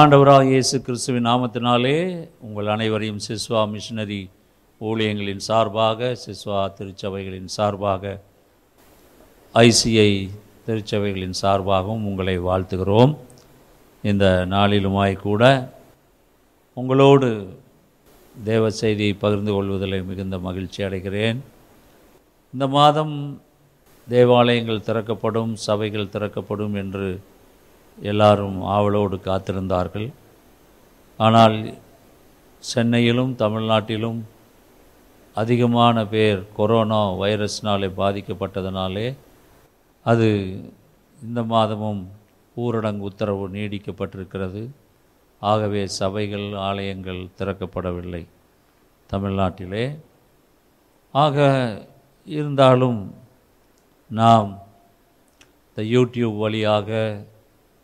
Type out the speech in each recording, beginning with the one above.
ஆண்டவராக இயேசு கிறிஸ்துவின் நாமத்தினாலே உங்கள் அனைவரையும் சிஸ்வா மிஷினரி ஊழியங்களின் சார்பாக சிஸ்வா திருச்சபைகளின் சார்பாக ஐசிஐ திருச்சபைகளின் சார்பாகவும் உங்களை வாழ்த்துகிறோம். இந்த நாளிலுமாய் கூட உங்களோடு தேவ செய்தியை பகிர்ந்து கொள்வதில் மிகுந்த மகிழ்ச்சி அடைகிறேன். இந்த மாதம் தேவாலயங்கள் திறக்கப்படும் சபைகள் திறக்கப்படும் என்று எல்லாரும் ஆவலோடு காத்திருந்தார்கள். ஆனால் சென்னையிலும் தமிழ்நாட்டிலும் அதிகமான பேர் கொரோனா வைரஸ்னாலே பாதிக்கப்பட்டதனாலே அது இந்த மாதமும் ஊரடங்கு உத்தரவு நீடிக்கப்பட்டிருக்கிறது. ஆகவே சபைகள் ஆலயங்கள் திறக்கப்படவில்லை தமிழ்நாட்டிலே. ஆக இருந்தாலும் நாம் இந்த யூடியூப் வழியாக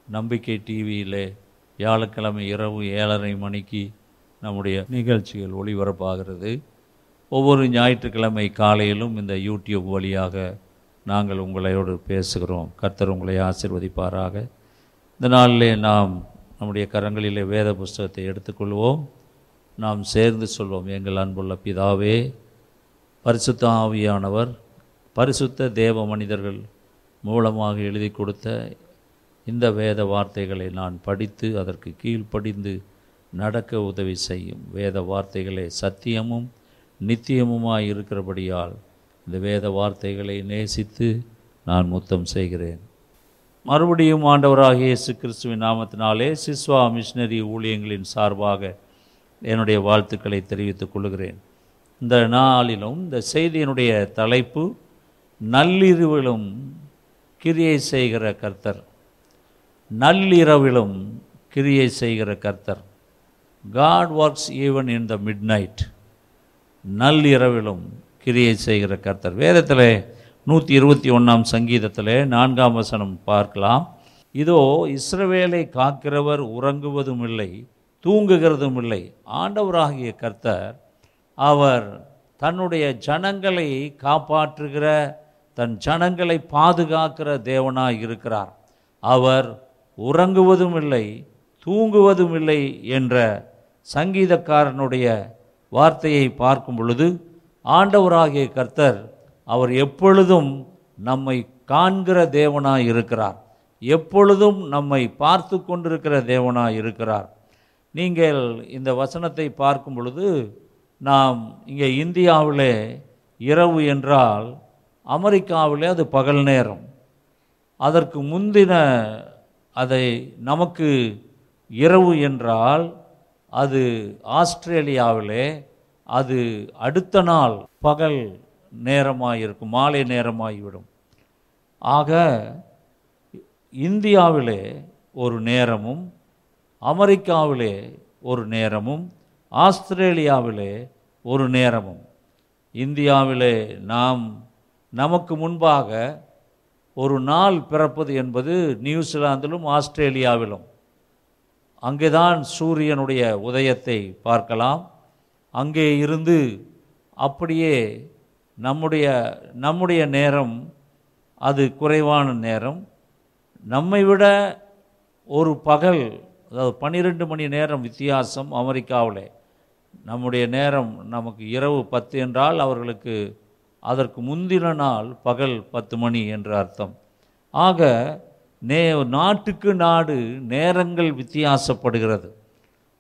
நம்பிக்கை டிவியிலே வியாழக்கிழமை இரவு ஏழரை மணிக்கு நம்முடைய நிகழ்ச்சிகள் ஒளிபரப்பாகிறது. ஒவ்வொரு ஞாயிற்றுக்கிழமை காலையிலும் இந்த யூடியூப் வழியாக நாங்கள் உங்களையோடு பேசுகிறோம். கர்த்தர் உங்களை ஆசிர்வதிப்பாராக. இந்த நாளிலே நாம் நம்முடைய கரங்களிலே வேத புஸ்தகத்தை எடுத்துக்கொள்வோம். நாம் சேர்ந்து சொல்வோம் எங்கள் அன்புள்ள பிதாவே பரிசுத்த ஆவியானவர் பரிசுத்த தேவ மனிதர்கள் மூலமாக எழுதி கொடுத்த இந்த வேத வார்த்தைகளை நான் படித்து அதற்கு கீழ்ப்படிந்து நடக்க உதவி செய்யும். வேத வார்த்தைகளே சத்தியமும் நித்தியமுமாய் இருக்கிறபடியால் இந்த வேத வார்த்தைகளை நேசித்து நான் முத்தம் செய்கிறேன். மறுபடியும் ஆண்டவராக இயேசு கிறிஸ்துவின் நாமத்தினாலே சிஸ்வா மிஷினரி ஊழியங்களின் சார்பாக என்னுடைய வாழ்த்துக்களை தெரிவித்துக் கொள்கிறேன். இந்த நாளிலும் இந்த செய்தியினுடைய தலைப்பு நள்ளிரவிலும் கிரியை செய்கிற கர்த்தர். நள்ளிரவிலும் கிரியை செய்கிற கர்த்தர். God works even in the midnight நள்ளிரவிலும் கிரியை செய்கிற கர்த்தர். வேதத்தில் நூற்றி இருபத்தி ஒன்றாம் சங்கீதத்தில் நான்காம் வசனம் பார்க்கலாம். இதோ இஸ்ரவேலை காக்கிறவர் உறங்குவதும் இல்லை தூங்குகிறதும் இல்லை ஆண்டவராகிய கர்த்தர் அவர் தன்னுடைய ஜனங்களை காப்பாற்றுகிற தன் ஜனங்களை பாதுகாக்கிற தேவனாக இருக்கிறார். அவர் உறங்குவதும் இல்லை தூங்குவதும் இல்லை என்ற சங்கீதக்காரனுடைய வார்த்தையை பார்க்கும் பொழுது ஆண்டவராகிய கர்த்தர் அவர் எப்பொழுதும் நம்மை காண்கிற தேவனாய் இருக்கிறார் எப்பொழுதும் நம்மை பார்த்து கொண்டிருக்கிற தேவனாய் இருக்கிறார் நீங்கள் இந்த வசனத்தை பார்க்கும் பொழுது நாம் இங்கே இந்தியாவிலே இரவு என்றால் அமெரிக்காவிலே அது பகல் நேரம். அதற்கு முந்தின அதை நமக்கு இரவு என்றால் அது ஆஸ்திரேலியாவிலே அது அடுத்த நாள் பகல் நேரமாயிருக்கும் மாலை நேரமாகிவிடும் ஆக இந்தியாவிலே ஒரு நேரமும் அமெரிக்காவிலே ஒரு நேரமும் ஆஸ்திரேலியாவிலே ஒரு நேரமும். இந்தியாவிலே நாம் நமக்கு முன்பாக ஒரு நாள் பிறப்பது என்பது நியூசிலாந்திலும் ஆஸ்திரேலியாவிலும். அங்கேதான் சூரியனுடைய உதயத்தை பார்க்கலாம். அங்கே இருந்து அப்படியே நம்முடைய நம்முடைய நேரம் அது குறைவான நேரம். நம்மை விட ஒரு பகல் அதாவது பன்னிரெண்டு மணி நேரம் வித்தியாசம் அமெரிக்காவில். நம்முடைய நேரம் நமக்கு இரவு பத்து என்றால் அவர்களுக்கு அதற்கு முந்தின நாள் பகல் பத்து மணி என்று அர்த்தம். ஆக நே நாட்டுக்கு நாடு நேரங்கள் வித்தியாசப்படுகிறது.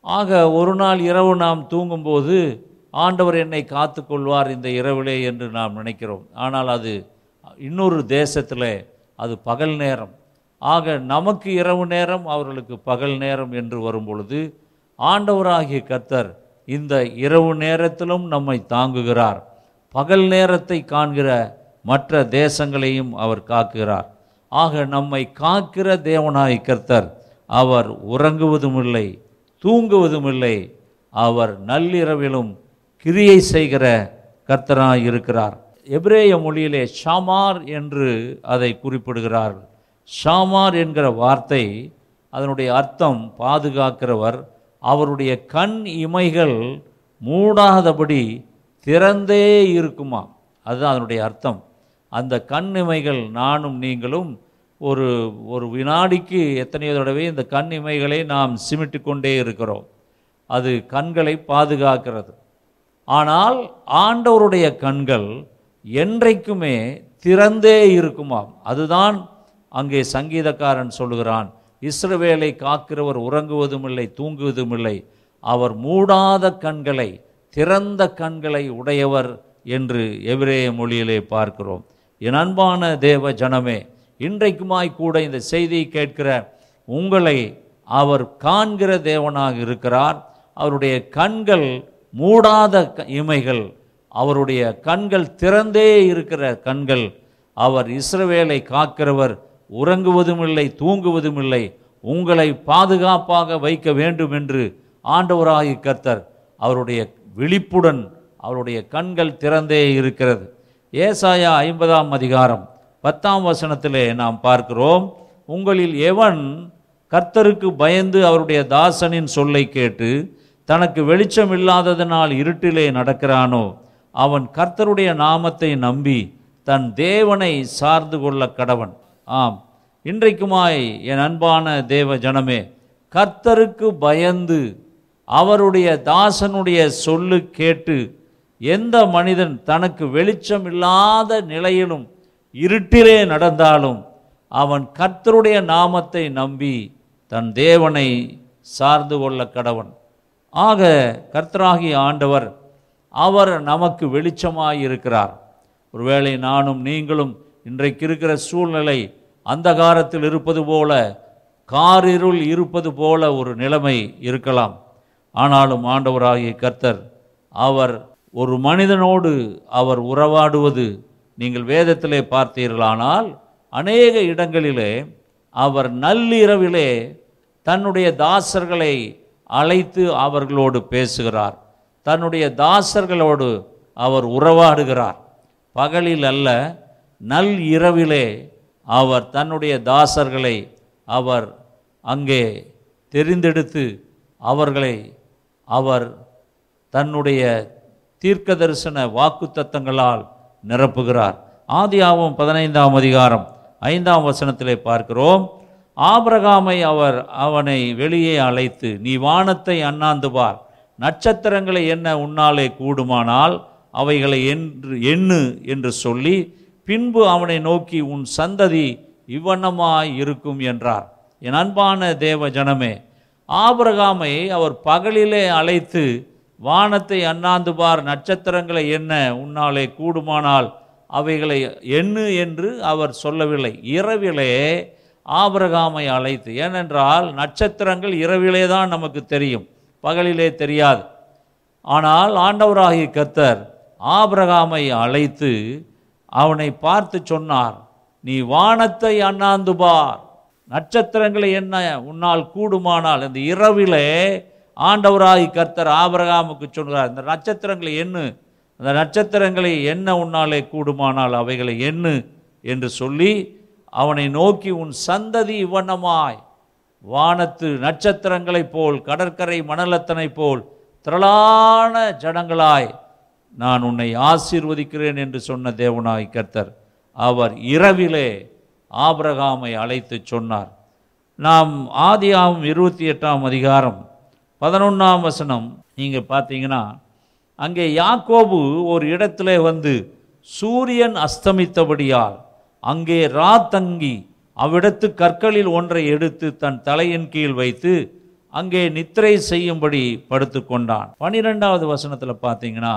ஆக ஒரு நாள் இரவு நாம் தூங்கும்போது ஆண்டவர் என்னை காத்து கொள்வார் இந்த இரவிலே என்று நாம் நினைக்கிறோம். ஆனால் அது இன்னொரு தேசத்தில் அது பகல் நேரம். ஆக நமக்கு இரவு நேரம் அவர்களுக்கு பகல் நேரம் என்று வரும்பொழுது ஆண்டவராகிய கர்த்தர் இந்த இரவு நேரத்திலும் நம்மை தாங்குகிறார். பகல் நேரத்தை காண்கிற மற்ற தேசங்களையும் அவர் காக்குகிறார் ஆக நம்மை காக்கிற தேவனாய் கர்த்தர் அவர் உறங்குவதும் இல்லை தூங்குவதும் இல்லை அவர் நள்ளிரவிலும் கிரியை செய்கிற கர்த்தராய் இருக்கிறார். எபிரேய மொழியிலே ஷாமார் என்று அதை குறிப்பிடுகிறார்கள் ஷாமார் என்கிற வார்த்தை அதனுடைய அர்த்தம் பாதுகாக்கிறவர் அவருடைய கண் இமைகள் மூடாதபடி திறந்தே இருக்குமா அதுதான் அதனுடைய அர்த்தம். அந்த கண் இமைகள் நானும் நீங்களும் ஒரு ஒரு வினாடிக்கு எத்தனையோ தடவை இந்த கண் இமைகளை நாம் சிமிட்டு கொண்டே இருக்கிறோம். அது கண்களை பாதுகாக்கிறது. ஆனால் ஆண்டவருடைய கண்கள் என்றைக்குமே திறந்தே இருக்குமாம். அதுதான் அங்கே சங்கீதக்காரன் சொல்லுகிறான். இஸ்ரவேலை காக்கிறவர் உறங்குவதும் இல்லை தூங்குவதும் இல்லை அவர் மூடாத கண்களை திறந்த கண்களை உடையவர் என்று எபிரேய மொழியிலே பார்க்கிறோம். என் அன்பான தேவ ஜனமே இன்றைக்குமாய் கூட இந்த செய்தியை கேட்கிற உங்களை அவர் காண்கிற தேவனாக இருக்கிறார். அவருடைய கண்கள் மூடாத க- இமைகள் அவருடைய கண்கள் திறந்தே இருக்கிற கண்கள் அவர் இஸ்ரவேலை காக்கிறவர் உறங்குவதும் இல்லை தூங்குவதும் இல்லை உங்களை பாதுகாப்பாக வைக்க வேண்டும் என்று ஆண்டவராகி கர்த்தர் அவருடைய விழிப்புடன் அவருடைய கண்கள் திறந்தே இருக்கிறது. ஏசாயா ஐம்பதாம் அதிகாரம் பத்தாம் வசனத்திலே நாம் பார்க்கிறோம் உங்களில் எவன் கர்த்தருக்கு பயந்து அவருடைய தாசனின் சொல்லை கேட்டு தனக்கு வெளிச்சம் இல்லாததினால் இருட்டிலே நடக்கிறானோ அவன் கர்த்தருடைய நாமத்தை நம்பி தன் தேவனை சார்ந்து கொள்ள கடவன். ஆம். இன்றைக்குமாய் என் அன்பான தேவ ஜனமே கர்த்தருக்கு பயந்து அவருடைய தாசனுடைய சொல்லு கேட்டு எந்த மனிதன் தனக்கு வெளிச்சம் இல்லாத நிலையிலும் இருட்டிலே நடந்தாலும் அவன் கர்த்தருடைய நாமத்தை நம்பி தன் தேவனை சார்ந்து கொள்ள கடவன். ஆக கர்த்தராகிய ஆண்டவர் அவர் நமக்கு வெளிச்சமாக இருக்கிறார். ஒருவேளை நானும் நீங்களும் இன்றைக்கு இருக்கிற சூழ்நிலை அந்தகாரத்தில் இருப்பது போல காரிருள் இருப்பது போல ஒரு நிலைமை இருக்கலாம். ஆனாலும் ஆண்டவராகிய கர்த்தர் அவர் ஒரு மனிதனோடு அவர் உறவாடுவது நீங்கள் வேதத்திலே பார்த்தீர்களானால் அநேக இடங்களிலே அவர் நள்ளிரவிலே தன்னுடைய தாசர்களை அழைத்து அவர்களோடு பேசுகிறார். தன்னுடைய தாசர்களோடு அவர் உறவாடுகிறார். பகலில் அல்ல நல் இரவிலே அவர் தன்னுடைய தாசர்களை அவர் அங்கே தெரிந்தெடுத்து அவர்களை அவர் தன்னுடைய தீர்க்க தரிசன வாக்குத்தத்தங்களால் நிரப்புகிறார். ஆதியாவும் பதினைந்தாம் அதிகாரம் ஐந்தாம் வசனத்திலே பார்க்கிறோம். ஆபிரகாமை அவர் அவனை வெளியே அழைத்து நீ வானத்தை அண்ணாந்து பார். நட்சத்திரங்களை என்ன உன்னாலே கூடுமானால் அவைகளை என்று எண்ணு என்று சொல்லி பின்பு அவனை நோக்கி உன் சந்ததி இவ்வண்ணமாய் இருக்கும் என்றார். என் அன்பான தேவ ஜனமே ஆபிரகாமை அவர் பகலிலே அழைத்து வானத்தை அண்ணாந்து பார் நட்சத்திரங்களை என்ன? உன்னாலே கூடுமானால் அவைகளை எண்ணு என்று அவர் சொல்லவில்லை. இரவிலே ஆபிரகாமை அழைத்து ஏனென்றால் நட்சத்திரங்கள் இரவிலே தான் நமக்கு தெரியும் பகலிலே தெரியாது. ஆனால் ஆண்டவராகிய கத்தர் ஆபிரகாமை அழைத்து அவனை பார்த்து சொன்னார் நீ வானத்தை அண்ணாந்து பார் நட்சத்திரங்களை என்ன உன்னால் கூடுமானால் இந்த இரவிலே ஆண்டவராகி கர்த்தர் ஆபரகாமுக்கு சொல்கிறார் இந்த நட்சத்திரங்களை எண்ணு அந்த நட்சத்திரங்களை என்ன உன்னாலே கூடுமானால் அவைகளை எண்ணு என்று சொல்லி அவனை நோக்கி உன் சந்ததி இவ்வண்ணமாய் வானத்து நட்சத்திரங்களைப் போல் கடற்கரை மணலத்தனைப் போல் திரளான ஜனங்களாய் நான் உன்னை ஆசீர்வதிக்கிறேன் என்று சொன்ன தேவனாய் கர்த்தர் அவர் இரவிலே ஆபிரகாமை அழைத்து சொன்னார். நாம் ஆதி ஆகும் இருபத்தி எட்டாம் அதிகாரம் பதினொன்றாம் வசனம் நீங்கள் பார்த்தீங்கன்னா அங்கே யாக்கோபு ஒரு இடத்துல வந்து சூரியன் அஸ்தமித்தபடியால் அங்கே ரா தங்கி அவ்விடத்து கற்களில் ஒன்றை எடுத்து தன் தலையின் கீழ் வைத்து அங்கே நித்திரை செய்யும்படி படுத்து கொண்டான். பனிரெண்டாவது வசனத்தில் பார்த்தீங்கன்னா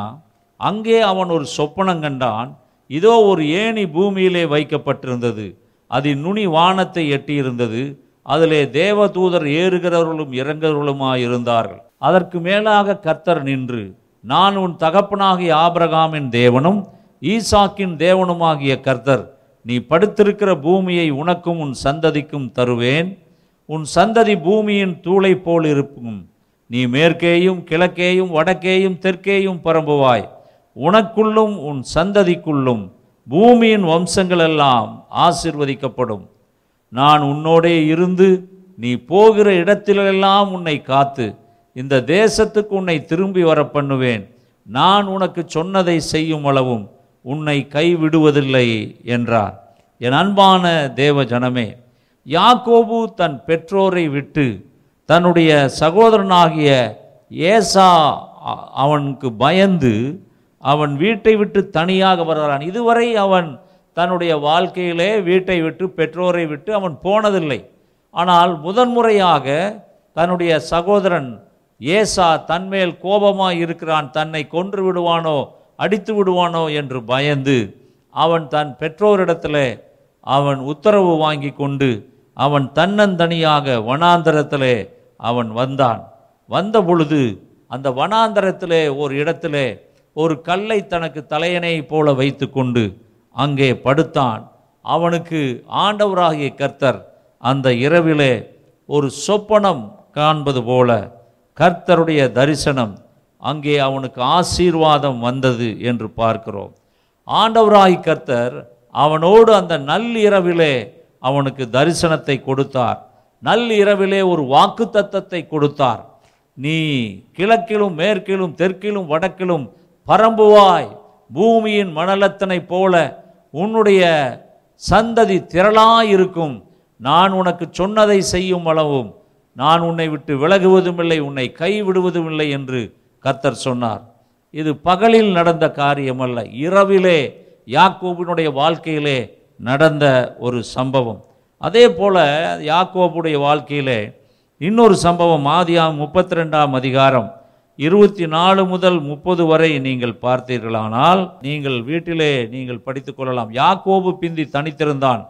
அங்கே அவன் ஒரு சொப்பனம் கண்டான். இதோ ஒரு ஏணி பூமியிலே வைக்கப்பட்டிருந்தது. அதின் நுனி வானத்தை எட்டியிருந்தது. அதிலே தேவதூதர் ஏறுகிறவர்களும் இறங்குகிறவர்களுமாய் இருந்தார்கள் அதற்கு மேலாக கர்த்தர் நின்று நான் உன் தகப்பனாகிய ஆபிரகாமின் தேவனும் ஈசாக்கின் தேவனுமாகிய கர்த்தர் நீ படுத்திருக்கிற பூமியை உனக்கும் உன் சந்ததிக்கும் தருவேன். உன் சந்ததி பூமியின் தூளை போல் இருக்கும். நீ மேற்கேயும் கிழக்கேயும் வடக்கேயும் தெற்கேயும் பரம்புவாய். உனக்குள்ளும் உன் சந்ததிக்குள்ளும் பூமியின் வம்சங்கள் எல்லாம் ஆசிர்வதிக்கப்படும். நான் உன்னோடே இருந்து நீ போகிற இடத்திலெல்லாம் உன்னை காத்து இந்த தேசத்துக்கு உன்னை திரும்பி வர பண்ணுவேன் நான் உனக்கு சொன்னதை செய்யும் அளவும் உன்னை கைவிடுவதில்லை என்றார். என் அன்பான தேவ ஜனமே யாக்கோபு தன் பெற்றோரை விட்டு தன்னுடைய சகோதரனாகிய ஏசா அவனுக்கு பயந்து அவன் வீட்டை விட்டு தனியாக வருகிறான் இதுவரை அவன் தன்னுடைய வாழ்க்கையிலே வீட்டை விட்டு பெற்றோரை விட்டு அவன் போனதில்லை. ஆனால் முதன்முறையாக தன்னுடைய சகோதரன் ஏசா தன்மேல் கோபமாக இருக்கிறான். தன்னை கொன்று விடுவானோ அடித்து விடுவானோ என்று பயந்து அவன் தன் பெற்றோரிடத்தில் அவன் உத்தரவு வாங்கி கொண்டு அவன் தன்னந்தனியாக வனாந்தரத்திலே அவன் வந்தான். வந்த பொழுது அந்த வனாந்தரத்திலே ஒரு இடத்திலே ஒரு கல்லை தனக்கு தலையணை போல வைத்துக்கொண்டு அங்கே படுத்தான். அவனுக்கு ஆண்டவராகிய கர்த்தர் அந்த இரவிலே ஒரு சொப்பனம் காண்பது போல கர்த்தருடைய தரிசனம். அங்கே அவனுக்கு ஆசீர்வாதம் வந்தது என்று பார்க்கிறோம். ஆண்டவராகி கர்த்தர் அவனோடு அந்த நள்ளிரவிலே அவனுக்கு தரிசனத்தை கொடுத்தார். நள்ளிரவிலே ஒரு வாக்கு தத்தத்தை கொடுத்தார். நீ கிழக்கிலும் மேற்கிலும் தெற்கிலும் வடக்கிலும் பரம்புவாய் பூமியின் மணலத்தனை போல உன்னுடைய சந்ததி திரளாயிருக்கும். நான் உனக்கு சொன்னதை செய்யும் அளவும் நான் உன்னை விட்டு விலகுவதும் இல்லை உன்னை கைவிடுவதும் இல்லை என்று கர்த்தர் சொன்னார். இது பகலில் நடந்த காரியம் அல்ல இரவிலே யாக்கோபினுடைய வாழ்க்கையிலே நடந்த ஒரு சம்பவம். அதே போல யாக்கோபுடைய வாழ்க்கையிலே இன்னொரு சம்பவம் ஆதியாம் முப்பத்தி ரெண்டாம் அதிகாரம் இருபத்தி நாலு முதல் முப்பது வரை நீங்கள் பார்த்தீர்களானால் நீங்கள் வீட்டிலே நீங்கள் படித்துக் கொள்ளலாம். யாக்கோபு பிந்தி தனித்திருந்தான்.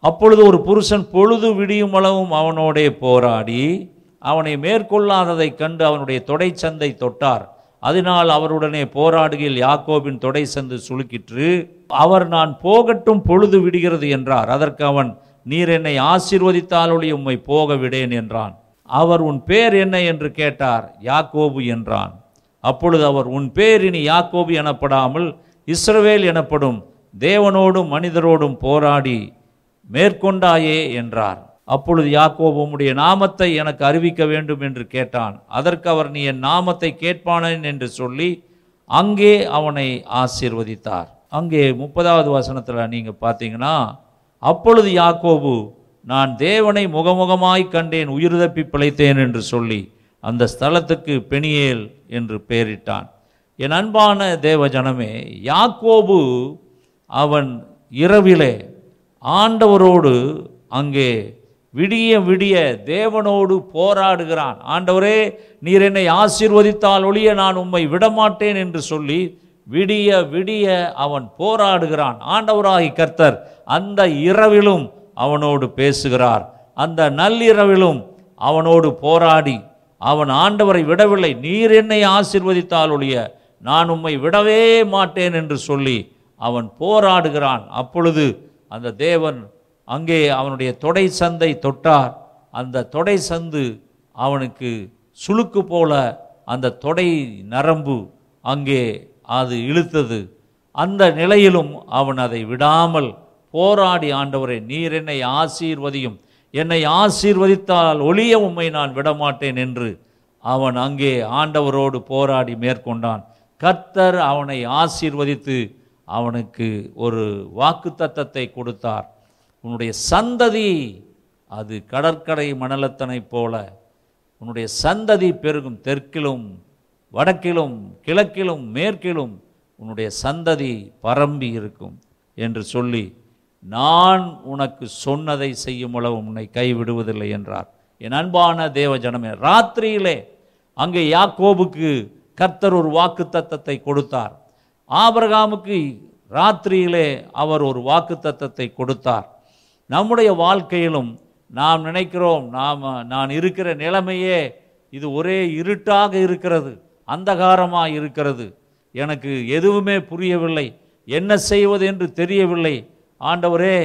அப்பொழுது ஒரு புருஷன் பொழுது விடியும் அளவும் அவனோடே போராடி அவனை மேற்கொள்ளாததைக் கண்டு அவனுடைய தொடைச்சந்தை தொட்டார். அதனால் அவருடனே போராடுகையில் யாக்கோபின் தொடை சந்து அவர் நான் போகட்டும் பொழுது விடுகிறது என்றார். அதற்கு அவன் நீர் என்னை ஆசீர்வதித்தாலொழி உம்மை போக விடேன் என்றான். அவர் உன் பேர் என்ன என்று கேட்டார் யாக்கோபு என்றான். அப்பொழுது அவர் உன் பேர் இனி யாக்கோபு எனப்படாமல் இஸ்ரவேல் எனப்படும் தேவனோடும் மனிதரோடும் போராடி மேற்கொண்டாயே என்றார். அப்பொழுது யாக்கோபு உம்முடைய நாமத்தை எனக்கு அறிவிக்க வேண்டும் என்று கேட்டான். அதற்கு அவர் நீ என் நாமத்தை கேட்பானேன் என்று சொல்லி அங்கே அவனை ஆசீர்வதித்தார். அங்கே முப்பதாவது வசனத்தில் நீங்கள் பார்த்தீங்கன்னா அப்பொழுது யாக்கோபு நான் தேவனை முகமுகமாய் கண்டேன் உயிர் தப்பி பிழைத்தேன் என்று சொல்லி அந்த ஸ்தலத்துக்கு பெனியேல் என்று பெயரிட்டான். என் அன்பான தேவ ஜனமே யாக்கோபு அவன் இரவிலே ஆண்டவரோடு அங்கே விடிய விடிய தேவனோடு போராடுகிறான். ஆண்டவரே நீர் என்னை ஆசீர்வதித்தால் ஒழிய நான் உம்மை விடமாட்டேன் என்று சொல்லி விடிய விடிய அவன் போராடுகிறான். ஆண்டவராகி கர்த்தர் அந்த இரவிலும் அவனோடு பேசுகிறார். அந்த நள்ளிரவிலும் அவனோடு போராடி அவன் ஆண்டவரை விடவில்லை. நீர் என்னை ஆசிர்வதித்தால் ஒழிய நான் உம்மை விடவே மாட்டேன் என்று சொல்லி அவன் போராடுகிறான். அப்பொழுது அந்த தேவன் அங்கே அவனுடைய தொடை சந்தை தொட்டார். அந்த தொடை சந்து அவனுக்கு சுளுக்கு போல அந்த தொடை நரம்பு அங்கே அது இழுத்தது. அந்த நிலையிலும் அவன் அதை விடாமல் போராடி ஆண்டவரே நீர் என்னை ஆசீர்வதியும். என்னை ஆசீர்வதித்தால் ஒளிய உம்மை நான் விடமாட்டேன் என்று அவன் அங்கே ஆண்டவரோடு போராடி மேற்கொண்டான். கர்த்தர் அவனை ஆசீர்வதித்து அவனுக்கு ஒரு வாக்குத்தத்தத்தை கொடுத்தார். உன்னுடைய சந்ததி அது கடற்கரை மணலத்தனை போல. உன்னுடைய சந்ததி பெருகும் தெற்கிலும் வடக்கிலும் கிழக்கிலும் மேற்கிலும் உன்னுடைய சந்ததி பரம்பி இருக்கும் என்று சொல்லி நான் உனக்கு சொன்னதை செய்யும் அளவு உன்னை கைவிடுவதில்லை என்றார். என் அன்பான தேவ ஜனமே ராத்திரியிலே அங்கே யாக்கோபுக்கு கர்த்தர் ஒரு வாக்கு தத்தத்தை கொடுத்தார். ஆபிரகாமுக்கு ராத்திரியிலே அவர் ஒரு வாக்கு தத்தத்தை கொடுத்தார். நம்முடைய வாழ்க்கையிலும் நாம் நினைக்கிறோம் நாம் நான் இருக்கிற நிலைமையே இது ஒரே இருட்டாக இருக்கிறது அந்தகாரமாக இருக்கிறது. எனக்கு எதுவுமே புரியவில்லை என்ன செய்வது என்று தெரியவில்லை. ஆண்டவரே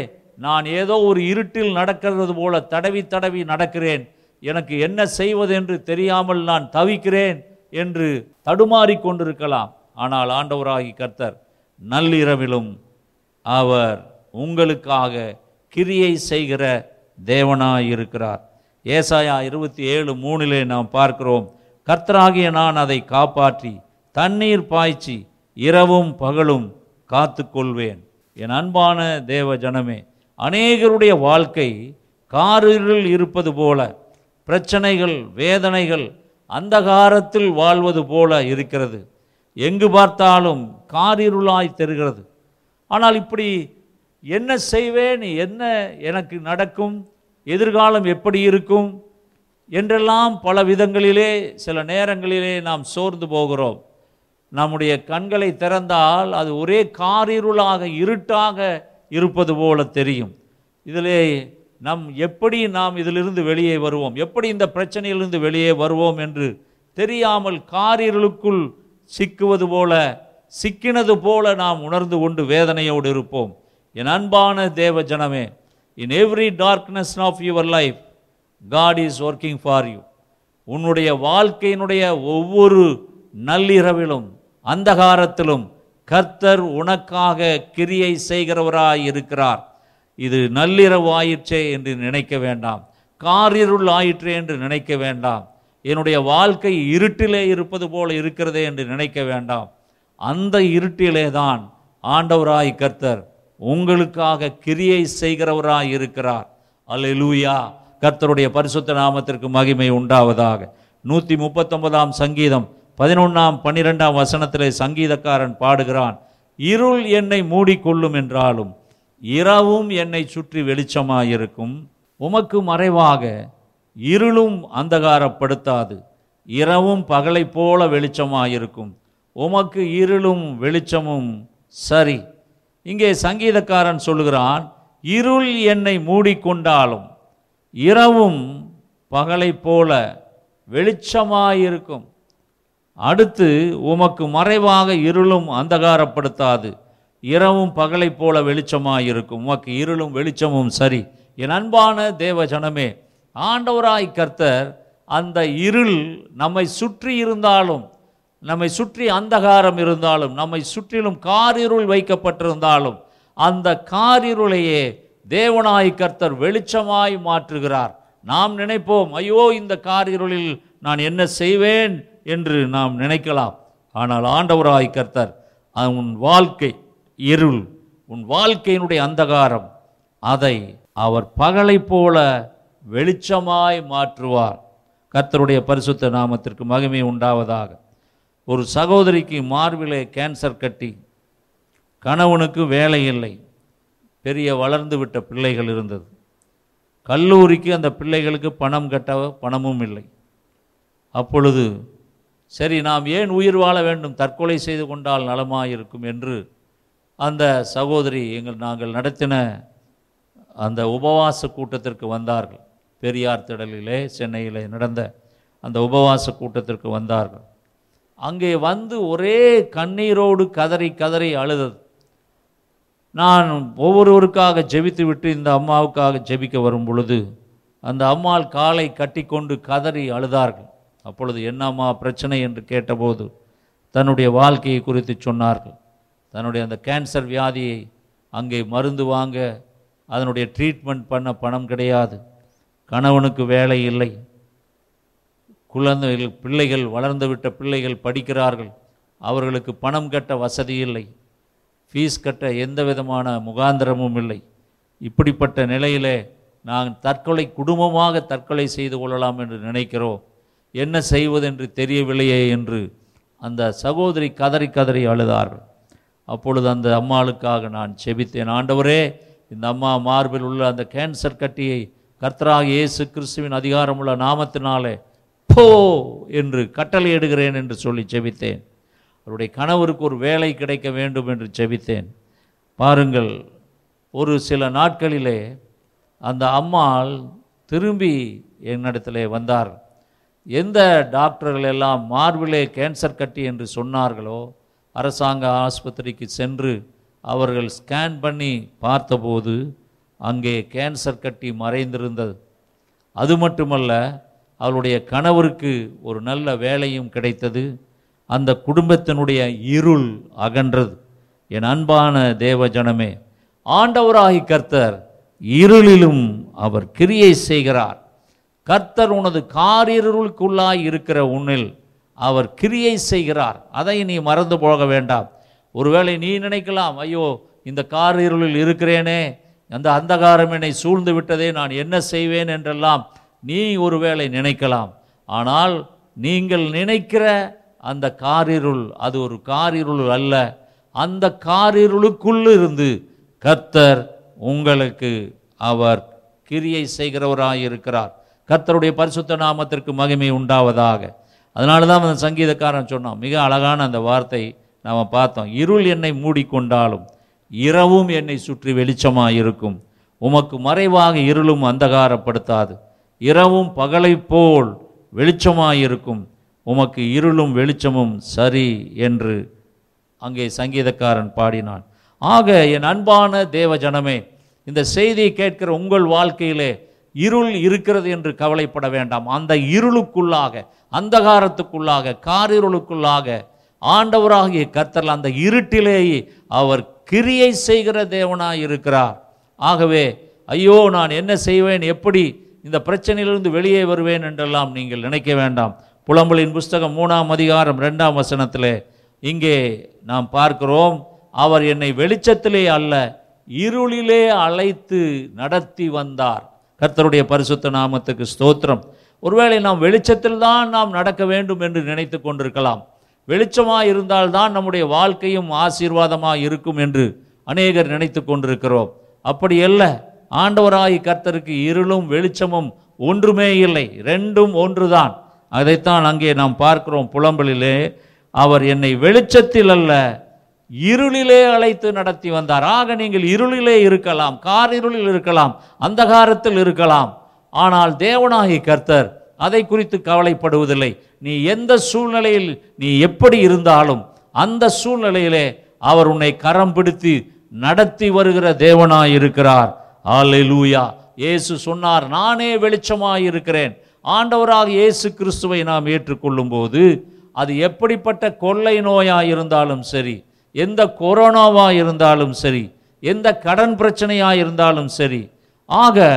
நான் ஏதோ ஒரு இருட்டில் நடக்கிறது போல தடவி தடவி நடக்கிறேன். எனக்கு என்ன செய்வது என்று தெரியாமல் நான் தவிக்கிறேன் என்று தடுமாறி கொண்டிருக்கலாம். ஆனால் ஆண்டவராகி கர்த்தர் நள்ளிரவிலும் அவர் உங்களுக்காக கிரியை செய்கிற தேவனாயிருக்கிறார். ஏசாயா இருபத்தி ஏழு மூணிலே நாம் பார்க்கிறோம் கர்த்தராகிய நான் அதை காப்பாற்றி தண்ணீர் பாய்ச்சி இரவும் பகலும் காத்துக்கொள்வேன். என் அன்பான தேவ ஜனமே அநேகருடைய வாழ்க்கை காரில் இருப்பது போல பிரச்சனைகள் வேதனைகள் அந்தகாரத்தில் வாழ்வது போல இருக்கிறது. எங்கு பார்த்தாலும் காரிருளாய் தெரிகிறது. ஆனால் இப்படி என்ன செய்வேன் என்ன எனக்கு நடக்கும் எதிர்காலம் எப்படி இருக்கும் என்றெல்லாம் பல விதங்களிலே சில நேரங்களிலே நாம் சோர்ந்து போகிறோம். நம்முடைய கண்களை திறந்தால் அது ஒரே காரிருளாக இருட்டாக இருப்பது போல தெரியும். இதிலே நம் எப்படி நாம் இதிலிருந்து வெளியே வருவோம்? எப்படி இந்த பிரச்சனையிலிருந்து வெளியே வருவோம் என்று தெரியாமல் காரிருளுக்குள் சிக்குவது போல சிக்கினது போல நாம் உணர்ந்து கொண்டு வேதனையோடு இருப்போம். என் அன்பான தேவ ஜனமே in every darkness of your life God is working for you உன்னுடைய வாழ்க்கையினுடைய ஒவ்வொரு நள்ளிரவிலும் அந்தகாரத்திலும் கர்த்தர் உனக்காக கிரியை செய்கிறவராய் இருக்கிறார் இது நள்ளிரவு ஆயிற்றே என்று நினைக்க வேண்டாம். காரிருள் ஆயிற்றே என்று நினைக்க வேண்டாம். என்னுடைய வாழ்க்கை இருட்டிலே இருப்பது போல இருக்கிறதே என்று நினைக்க வேண்டாம். அந்த இருட்டிலே தான் ஆண்டவராய் கர்த்தர் உங்களுக்காக கிரியை செய்கிறவராய் இருக்கிறார் அல்லூயா கர்த்தருடைய பரிசுத்த நாமத்திற்கு மகிமை உண்டாவதாக. நூற்றி முப்பத்தொன்பதாம் சங்கீதம் பதினொன்றாம் பன்னிரெண்டாம் வசனத்திலே சங்கீதக்காரன் பாடுகிறான் இருள் என்னை மூடிக்கொள்ளும் என்றாலும் இரவும் என்னை சுற்றி வெளிச்சமாயிருக்கும். உமக்கு மறைவாக இருளும் அந்தகாரப்படுத்தாது இரவும் பகலை போல வெளிச்சமாயிருக்கும். உமக்கு இருளும் வெளிச்சமும் சரி. இங்கே சங்கீதக்காரன் சொல்லுகிறான் இருள் என்னை மூடிக்கொண்டாலும் இரவும் பகலைப் போல வெளிச்சமாயிருக்கும். அடுத்து உமக்கு மறைவாக இருளும் அந்தகாரப்படுத்தாது. இரவும் பகலைப் போல வெளிச்சமாயிருக்கும். உமக்கு இருளும் வெளிச்சமும் சரி. என் அன்பான தேவ ஜனமே ஆண்டவராய் கர்த்தர் அந்த இருள் நம்மை சுற்றி இருந்தாலும் நம்மை சுற்றி அந்தகாரம் இருந்தாலும் நம்மை சுற்றிலும் காரிருள் வைக்கப்பட்டிருந்தாலும் அந்த காரிருளையே தேவனாய் கர்த்தர் வெளிச்சமாய் மாற்றுகிறார். நாம் நினைப்போம் ஐயோ இந்த காரிருளில் நான் என்ன செய்வேன்? என்று நாம் நினைக்கலாம். ஆனால் ஆண்டவராய் கர்த்தர் உன் வாழ்க்கை இருள் உன் வாழ்க்கையினுடைய அந்தகாரம் அதை அவர் பகலைப் போல வெளிச்சமாய் மாற்றுவார். கர்த்தருடைய பரிசுத்த நாமத்திற்கு மகிமை உண்டாவதாக. ஒரு சகோதரிக்கு மார்பிலே கேன்சர் கட்டி கணவனுக்கு வேலை இல்லை பெரிய வளர்ந்து விட்ட பிள்ளைகள் இருந்தது. கல்லூரிக்கு அந்த பிள்ளைகளுக்கு பணம் கட்ட பணமும் இல்லை. அப்பொழுது சரி நாம் ஏன் உயிர் வாழ வேண்டும்? தற்கொலை செய்து கொண்டால் நலமாயிருக்கும் என்று அந்த சகோதரி எங்கள் நாங்கள் நடத்தின அந்த உபவாச கூட்டத்திற்கு வந்தார்கள். பெரியார் திடலிலே சென்னையிலே நடந்த அந்த உபவாச கூட்டத்திற்கு வந்தார்கள். அங்கே வந்து ஒரே கண்ணீரோடு கதறி கதறி அழுதது. நான் ஒவ்வொருவருக்காக ஜெபித்து விட்டு இந்த அம்மாவுக்காக ஜெபிக்க வரும் பொழுது அந்த அம்மாள் காலை கட்டிக்கொண்டு கதறி அழுதார்கள். அப்பொழுது என்னம்மா பிரச்சனை என்று கேட்டபோது தன்னுடைய வாழ்க்கையை குறித்து சொன்னார்கள். தன்னுடைய அந்த கேன்சர் வியாதியை அங்கே மருந்து வாங்க அதனுடைய ட்ரீட்மெண்ட் பண்ண பணம் கிடையாது. கணவனுக்கு வேலை இல்லை. குழந்தைகள் பிள்ளைகள் வளர்ந்துவிட்ட பிள்ளைகள் படிக்கிறார்கள். அவர்களுக்கு பணம் கட்ட வசதி இல்லை. ஃபீஸ் கட்ட எந்த விதமான முகாந்திரமும் இல்லை. இப்படிப்பட்ட நிலையிலே நான் தற்கொலை குடும்பமாக தற்கொலை செய்து கொள்ளலாம் என்று நினைக்கிறோம். என்ன செய்வதென்று தெரியவில்லையே என்று அந்த சகோதரி கதறி கதறி அழுதார் அப்பொழுது அந்த அம்மாளுக்காக நான் செபித்தேன். ஆண்டவரே இந்த அம்மா மார்பில் உள்ள அந்த கேன்சர் கட்டியை கர்த்தராக இயேசு கிறிஸ்துவின் அதிகாரமுள்ள நாமத்தினாலே போ என்று கட்டளையிடுகிறேன் என்று சொல்லி செபித்தேன். அவருடைய கணவருக்கு ஒரு வேலை கிடைக்க வேண்டும் என்று செபித்தேன். பாருங்கள் ஒரு சில நாட்களிலே அந்த அம்மாள் திரும்பி என்னிடத்திலே வந்தார். எந்த டாக்டர்கள் எல்லாம் மார்பிலே கேன்சர் கட்டி என்று சொன்னார்களோ அரசாங்க ஆஸ்பத்திரிக்கு சென்று அவர்கள் ஸ்கேன் பண்ணி பார்த்தபோது அங்கே கேன்சர் கட்டி மறைந்திருந்தது. அது மட்டுமல்ல அவளுடைய கணவருக்கு ஒரு நல்ல வேலையும் கிடைத்தது. அந்த குடும்பத்தினுடைய இருள் அகன்றது. என் அன்பான தேவ ஜனமே ஆண்டவராகி கர்த்தர் இருளிலும் அவர் கிரியை செய்கிறார். கர்த்தர் உனது காரிருளுக்குள்ளாய் இருக்கிற உன்னில் அவர் கிரியை செய்கிறார். அதை நீ மறந்து போக வேண்டாம். ஒருவேளை நீ நினைக்கலாம் ஐயோ இந்த காரிருளில் இருக்கிறேனே அந்த அந்தகாரம் என்னை சூழ்ந்து விட்டதே நான் என்ன செய்வேன் என்றெல்லாம் நீ ஒருவேளை நினைக்கலாம். ஆனால் நீங்கள் நினைக்கிற அந்த காரிருள் அது ஒரு காரிருள் அல்ல. அந்த காரிருளுக்குள் இருந்து கர்த்தர் உங்களுக்கு அவர் கிரியை செய்கிறவராக இருக்கிறார் கர்த்தருடைய பரிசுத்த நாமத்திற்கு மகிமை உண்டாவதாக. அதனால தான் அந்த சங்கீதக்காரன் சொன்னான் மிக அழகான அந்த வார்த்தை நாம் பார்த்தோம். இருள் என்னை மூடிக்கொண்டாலும் இரவும் என்னை சுற்றி வெளிச்சமாக இருக்கும் உமக்கு மறைவாக இருளும் அந்தகாரப்படுத்தாது. இரவும் பகலைப் போல் வெளிச்சமாக இருக்கும் உமக்கு இருளும் வெளிச்சமும் சரி என்று அங்கே சங்கீதக்காரன் பாடினான். ஆக என் அன்பான தேவ ஜனமே இந்த செய்தியை கேட்கிற உங்கள் வாழ்க்கையிலே இருள் இருக்கிறது என்று கவலைப்பட வேண்டாம். அந்த இருளுக்குள்ளாக அந்தகாரத்துக்குள்ளாக காரிருளுக்குள்ளாக ஆண்டவராகிய கர்த்தர் அந்த இருட்டிலேயே அவர் கிரியை செய்கிற தேவனாய் இருக்கிறார். ஆகவே ஐயோ நான் என்ன செய்வேன் எப்படி இந்த பிரச்சனையிலிருந்து வெளியே வருவேன் என்றெல்லாம் நீங்கள் நினைக்க வேண்டாம். புலம்பலின் புஸ்தகம் மூணாம் அதிகாரம் ரெண்டாம் வசனத்தில் இங்கே நாம் பார்க்கிறோம் அவர் என்னை வெளிச்சத்திலே அல்ல இருளிலே அழைத்து நடத்தி வந்தார். கர்த்தருடைய பரிசுத்த நாமத்துக்கு ஸ்தோத்திரம். ஒருவேளை நாம் வெளிச்சத்தில் தான் நாம் நடக்க வேண்டும் என்று நினைத்து கொண்டிருக்கலாம். வெளிச்சமாக இருந்தால்தான் நம்முடைய வாழ்க்கையும் ஆசீர்வாதமாக இருக்கும் என்று அநேகர் நினைத்து கொண்டிருக்கிறோம். அப்படி அல்ல. ஆண்டவராகி கர்த்தருக்கு இருளும் வெளிச்சமும் ஒன்றுமே இல்லை. ரெண்டும் ஒன்றுதான். அதைத்தான் அங்கே நாம் பார்க்கிறோம் புலம்பலிலே. அவர் என்னை வெளிச்சத்தில் அல்ல இருளிலே அழைத்து நடத்தி வந்தார். ஆக நீங்கள் இருளிலே இருக்கலாம் கார் இருளில் இருக்கலாம் அந்தகாரத்தில் இருக்கலாம். ஆனால் தேவனாகி கர்த்தர் அதை குறித்து கவலைப்படுவதில்லை. நீ எந்த சூழ்நிலையில் நீ எப்படி இருந்தாலும் அந்த சூழ்நிலையிலே அவர் உன்னை கரம் பிடித்து நடத்தி வருகிற தேவனாய் இருக்கிறார் ஆலைலூயா இயேசு சொன்னார் நானே வெளிச்சமாய் இருக்கிறேன் ஆண்டவராக இயேசு கிறிஸ்துவை நாம் ஏற்றுக்கொள்ளும் போது அது எப்படிப்பட்ட கொள்ளை நோயாக இருந்தாலும் சரி எந்த கொரோனாவாக இருந்தாலும் சரி எந்த கடன் பிரச்சனையாக இருந்தாலும் சரி ஆக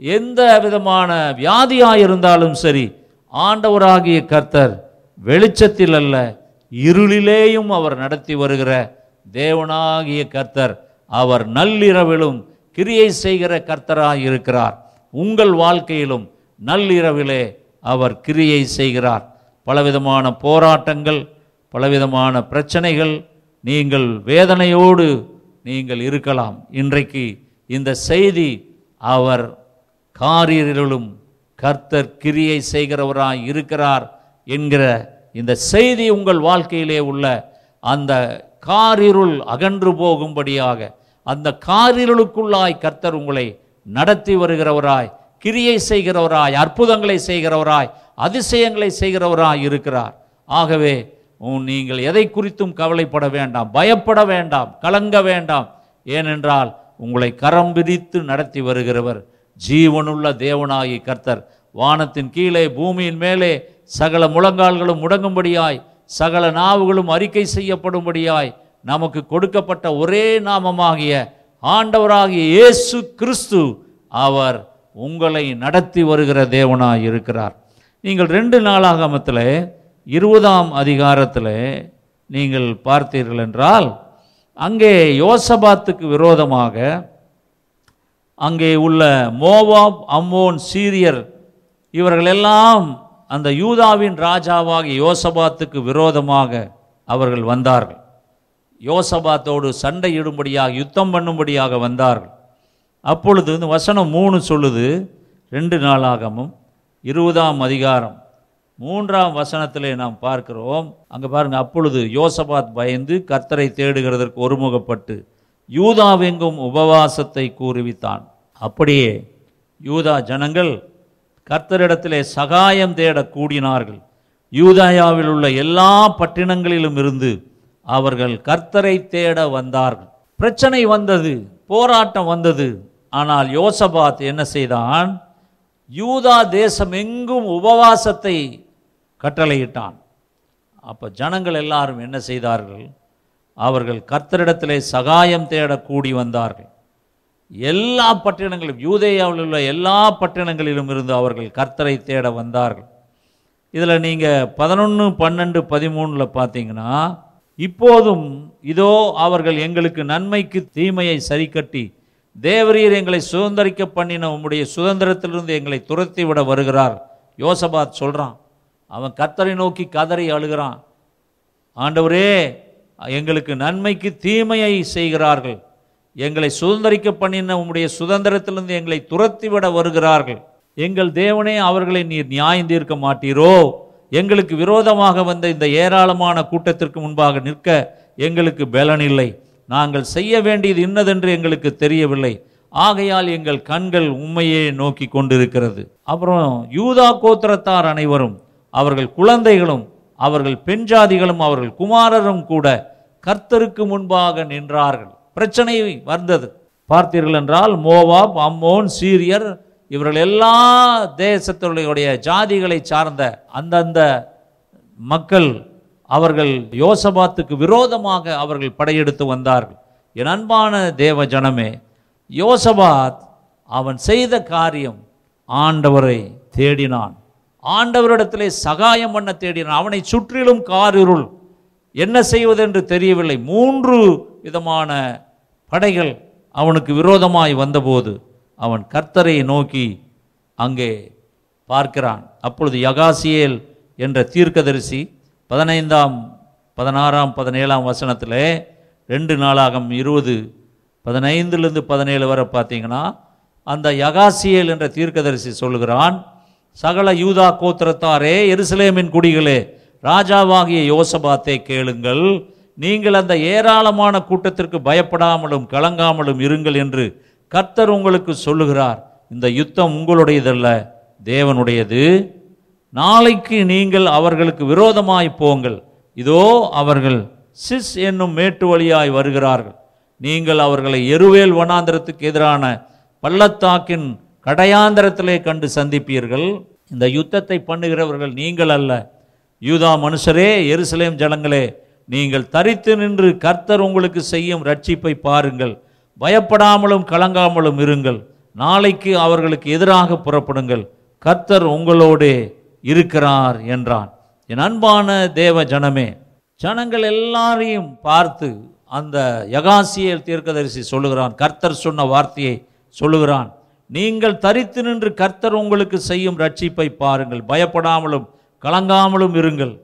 எந்த விதமான வியாதியாக இருந்தாலும் சரி ஆண்டவராகிய கர்த்தர் வெளிச்சத்தில் அல்ல இருளிலேயும் அவர் நடத்தி வருகிற தேவனாகிய கர்த்தர் அவர் நள்ளிரவிலும் கிரியை செய்கிற கர்த்தராக இருக்கிறார். உங்கள் வாழ்க்கையிலும் நள்ளிரவிலே அவர் கிரியை செய்கிறார். பலவிதமான போராட்டங்கள் பலவிதமான பிரச்சனைகள் நீங்கள் வேதனையோடு நீங்கள் இருக்கலாம். இன்றைக்கு இந்த செய்தி அவர் காரிருளும் கர்த்தர் கிரியை செய்கிறவராய் இருக்கிறார் என்கிற இந்த செய்தி உங்கள் வாழ்க்கையிலே உள்ள அந்த காரிருள் அகன்று போகும்படியாக அந்த காரிருளுக்குள்ளாய் கர்த்தர் உங்களை நடத்தி வருகிறவராய் கிரியை செய்கிறவராய் அற்புதங்களை செய்கிறவராய் அதிசயங்களை செய்கிறவராய் இருக்கிறார். ஆகவே நீங்கள் எதை குறித்தும் கவலைப்பட வேண்டாம் பயப்பட வேண்டாம் கலங்க வேண்டாம். ஏனென்றால் உங்களை கரம் பிரித்து நடத்தி வருகிறவர் ஜீவனுள்ள தேவனாகி கர்த்தர். வானத்தின் கீழே பூமியின் மேலே சகல முழங்கால்களும் முடங்கும்படியாய் சகல நாவுகளும் அறிக்கை செய்யப்படும்படியாய் நமக்கு கொடுக்கப்பட்ட ஒரே நாமமாகிய ஆண்டவராகிய இயேசு கிறிஸ்து அவர் உங்களை நடத்தி வருகிற தேவனாய் இருக்கிறார். நீங்கள் ரெண்டு நாளாக நாளாகமத்தில் இருபதாம் அதிகாரத்தில் நீங்கள் பார்த்தீர்கள் என்றால் அங்கே யோசபாத்துக்கு விரோதமாக அங்கே உள்ள மோவாப் அம்மோன் சீரியர் இவர்களெல்லாம் அந்த யூதாவின் ராஜாவாகிய யோசபாத்துக்கு விரோதமாக அவர்கள் வந்தார்கள். யோசபாத்தோடு சண்டையிடும்படியாக யுத்தம் பண்ணும்படியாக வந்தார்கள். அப்பொழுது வசனம் மூணு சொல்லுது ரெண்டு நாளாகமும் இருபதாம் அதிகாரம் மூன்றாம் வசனத்திலே நாம் பார்க்கிறோம். அங்கே பாருங்க அப்பொழுது யோசபாத் பயந்து கர்த்தரை தேடுகிறதற்கு ஒருமுகப்பட்டு யூதாவெங்கும் உபவாசத்தை கூறுவித்தான். அப்படியே யூதா ஜனங்கள் கர்த்தரிடத்திலே சகாயம் தேட கூடினார்கள். யூதாயாவில் உள்ள எல்லா பட்டினங்களிலும் இருந்து அவர்கள் கர்த்தரை தேட வந்தார்கள். பிரச்சனை வந்தது போராட்டம் வந்தது. ஆனால் யோசபாத் என்ன செய்தான்? யூதா தேசம் எங்கும் உபவாசத்தை கட்டளையிட்டான். அப்போ ஜனங்கள் எல்லாரும் என்ன செய்தார்கள்? அவர்கள் கர்த்தரிடத்திலே சகாயம் தேட கூடி வந்தார்கள். எல்லா பட்டினங்களும் யூதேயாவில் உள்ள எல்லா பட்டினங்களிலும் இருந்து அவர்கள் கர்த்தரை தேட வந்தார்கள். இதில் நீங்கள் பதினொன்று பன்னெண்டு பதிமூணில் பார்த்தீங்கன்னா இப்போதும் இதோ அவர்கள் எங்களுக்கு நன்மைக்கு தீமையை சரிக்கட்டி தேவரீர் எங்களை சுதந்திரிக்க பண்ணின உம்முடைய சுதந்திரத்திலிருந்து எங்களை துரத்தி விட வருகிறார். யோசபாத் சொல்கிறான் அவன் கத்தரை நோக்கி கதறி அழுகிறான். ஆண்டவரே எங்களுக்கு நன்மைக்கு தீமையை செய்கிறார்கள். எங்களை சுதந்திரிக்க பண்ணின உம்முடைய சுதந்திரத்திலிருந்து எங்களை துரத்திவிட வருகிறார்கள். எங்கள் தேவனே அவர்களை நீர் நியாயம் தீர்க்க மாட்டீரோ? எங்களுக்கு விரோதமாக வந்த இந்த ஏராளமான கூட்டத்திற்கு முன்பாக நிற்க எங்களுக்கு பலன் இல்லை நாங்கள் செய்ய வேண்டியது இன்னதென்று எங்களுக்கு தெரியவில்லை. ஆகையால் எங்கள் கண்கள் உண்மையே நோக்கி கொண்டிருக்கிறது. அப்புறம் யூதா கோத்திரத்தார் அனைவரும் அவர்கள் குழந்தைகளும் அவர்கள் பெண் ஜாதிகளும் அவர்கள் குமாரரும் கூட கர்த்தருக்கு முன்பாக நின்றார்கள். பிரச்சனை வந்தது. பார்த்தீர்கள் என்றால் மோவாப் அம்மோன் சீரியர் இவர்கள் எல்லா தேசத்தினுடைய ஜாதிகளை சார்ந்த அந்தந்த மக்கள் அவர்கள் யோசபாத்துக்கு விரோதமாக அவர்கள் படையெடுத்து வந்தார்கள். என் அன்பான தேவ ஜனமே யோசபாத் அவன் செய்த காரியம் ஆண்டவரை தேடினான். ஆண்டவரிடத்திலே சகாயம் பண்ண தேடினான். அவனை சுற்றிலும் காரிருள். என்ன செய்வதென்று தெரியவில்லை. மூன்று விதமான படைகள் அவனுக்கு விரோதமாய் வந்தபோது அவன் கர்த்தரை நோக்கி அங்கே பார்க்கிறான். அப்பொழுது யகாசியேல் என்ற தீர்க்கதரிசி பதினைந்தாம் பதினாறாம் பதினேழாம் வசனத்தில் ரெண்டு நாளாகம் இருபது பதினைந்துலேருந்து பதினேழு வரை பார்த்தீங்கன்னா அந்த யகாசியேல் என்ற தீர்க்கதரிசி சொல்லுகிறான் சகல யூதா கோத்திரத்தாரே எருசலேமின் குடிகளே ராஜாவாகிய யோசபாத்தை கேளுங்கள். நீங்கள் அந்த ஏராளமான கூட்டத்திற்கு பயப்படாமலும் கலங்காமலும் இருங்கள் என்று கர்த்தர் உங்களுக்கு சொல்லுகிறார். இந்த யுத்தம் உங்களுடையதல்ல தேவனுடையது. நாளைக்கு நீங்கள் அவர்களுக்கு விரோதமாய் போங்கள். இதோ அவர்கள் சிஸ் என்னும் மேட்டு வழியாய் வருகிறார்கள். நீங்கள் அவர்களை எருவேல் வனாந்திரத்துக்கு எதிரான பள்ளத்தாக்கின் கடையாந்திரத்திலே கண்டு சந்திப்பீர்கள். இந்த யுத்தத்தை பண்ணுகிறவர்கள் நீங்கள் அல்ல. யூதா மனுஷரே எருசலேம் ஜனங்களே நீங்கள் தரித்து நின்று கர்த்தர் உங்களுக்கு செய்யும் ரட்சிப்பை பாருங்கள். பயப்படாமலும் கலங்காமலும் இருங்கள். நாளைக்கு அவர்களுக்கு எதிராக புறப்படுங்கள். கர்த்தர் உங்களோடே இருக்கிறார் என்றான். என் அன்பான தேவ ஜனமே ஜனங்கள் எல்லாரையும் பார்த்து அந்த யகாசியல் தீர்க்கதரிசி சொல்லுகிறான். கர்த்தர் சொன்ன வார்த்தையை சொல்லுகிறான். நீங்கள் தரித்து நின்று கர்த்தர் உங்களுக்கு செய்யும் ரட்சிப்பை பாருங்கள். பயப்படாமலும் கலங்காமலும் இருங்கள்.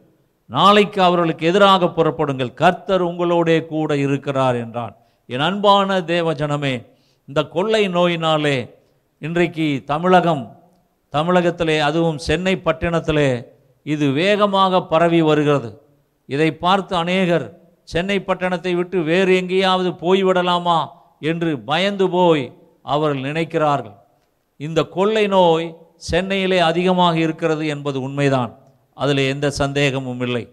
நாளைக்கு அவர்களுக்கு எதிராக புறப்படுங்கள். கர்த்தர் உங்களோடே கூட இருக்கிறார் என்றான். என் அன்பான தேவஜனமே இந்த கொள்ளை நோயினாலே இன்றைக்கு தமிழகம் தமிழகத்திலே அதுவும் சென்னை பட்டினத்திலே இது வேகமாக பரவி வருகிறது. இதை பார்த்து அநேகர் சென்னை பட்டணத்தை விட்டு வேறு எங்கேயாவது போய்விடலாமா என்று பயந்து போய் அவர்கள் நினைக்கிறார்கள். இந்த கொள்ளை நோய் சென்னையிலே அதிகமாக இருக்கிறது என்பது உண்மைதான். அதில் எந்த சந்தேகமும் இல்லை.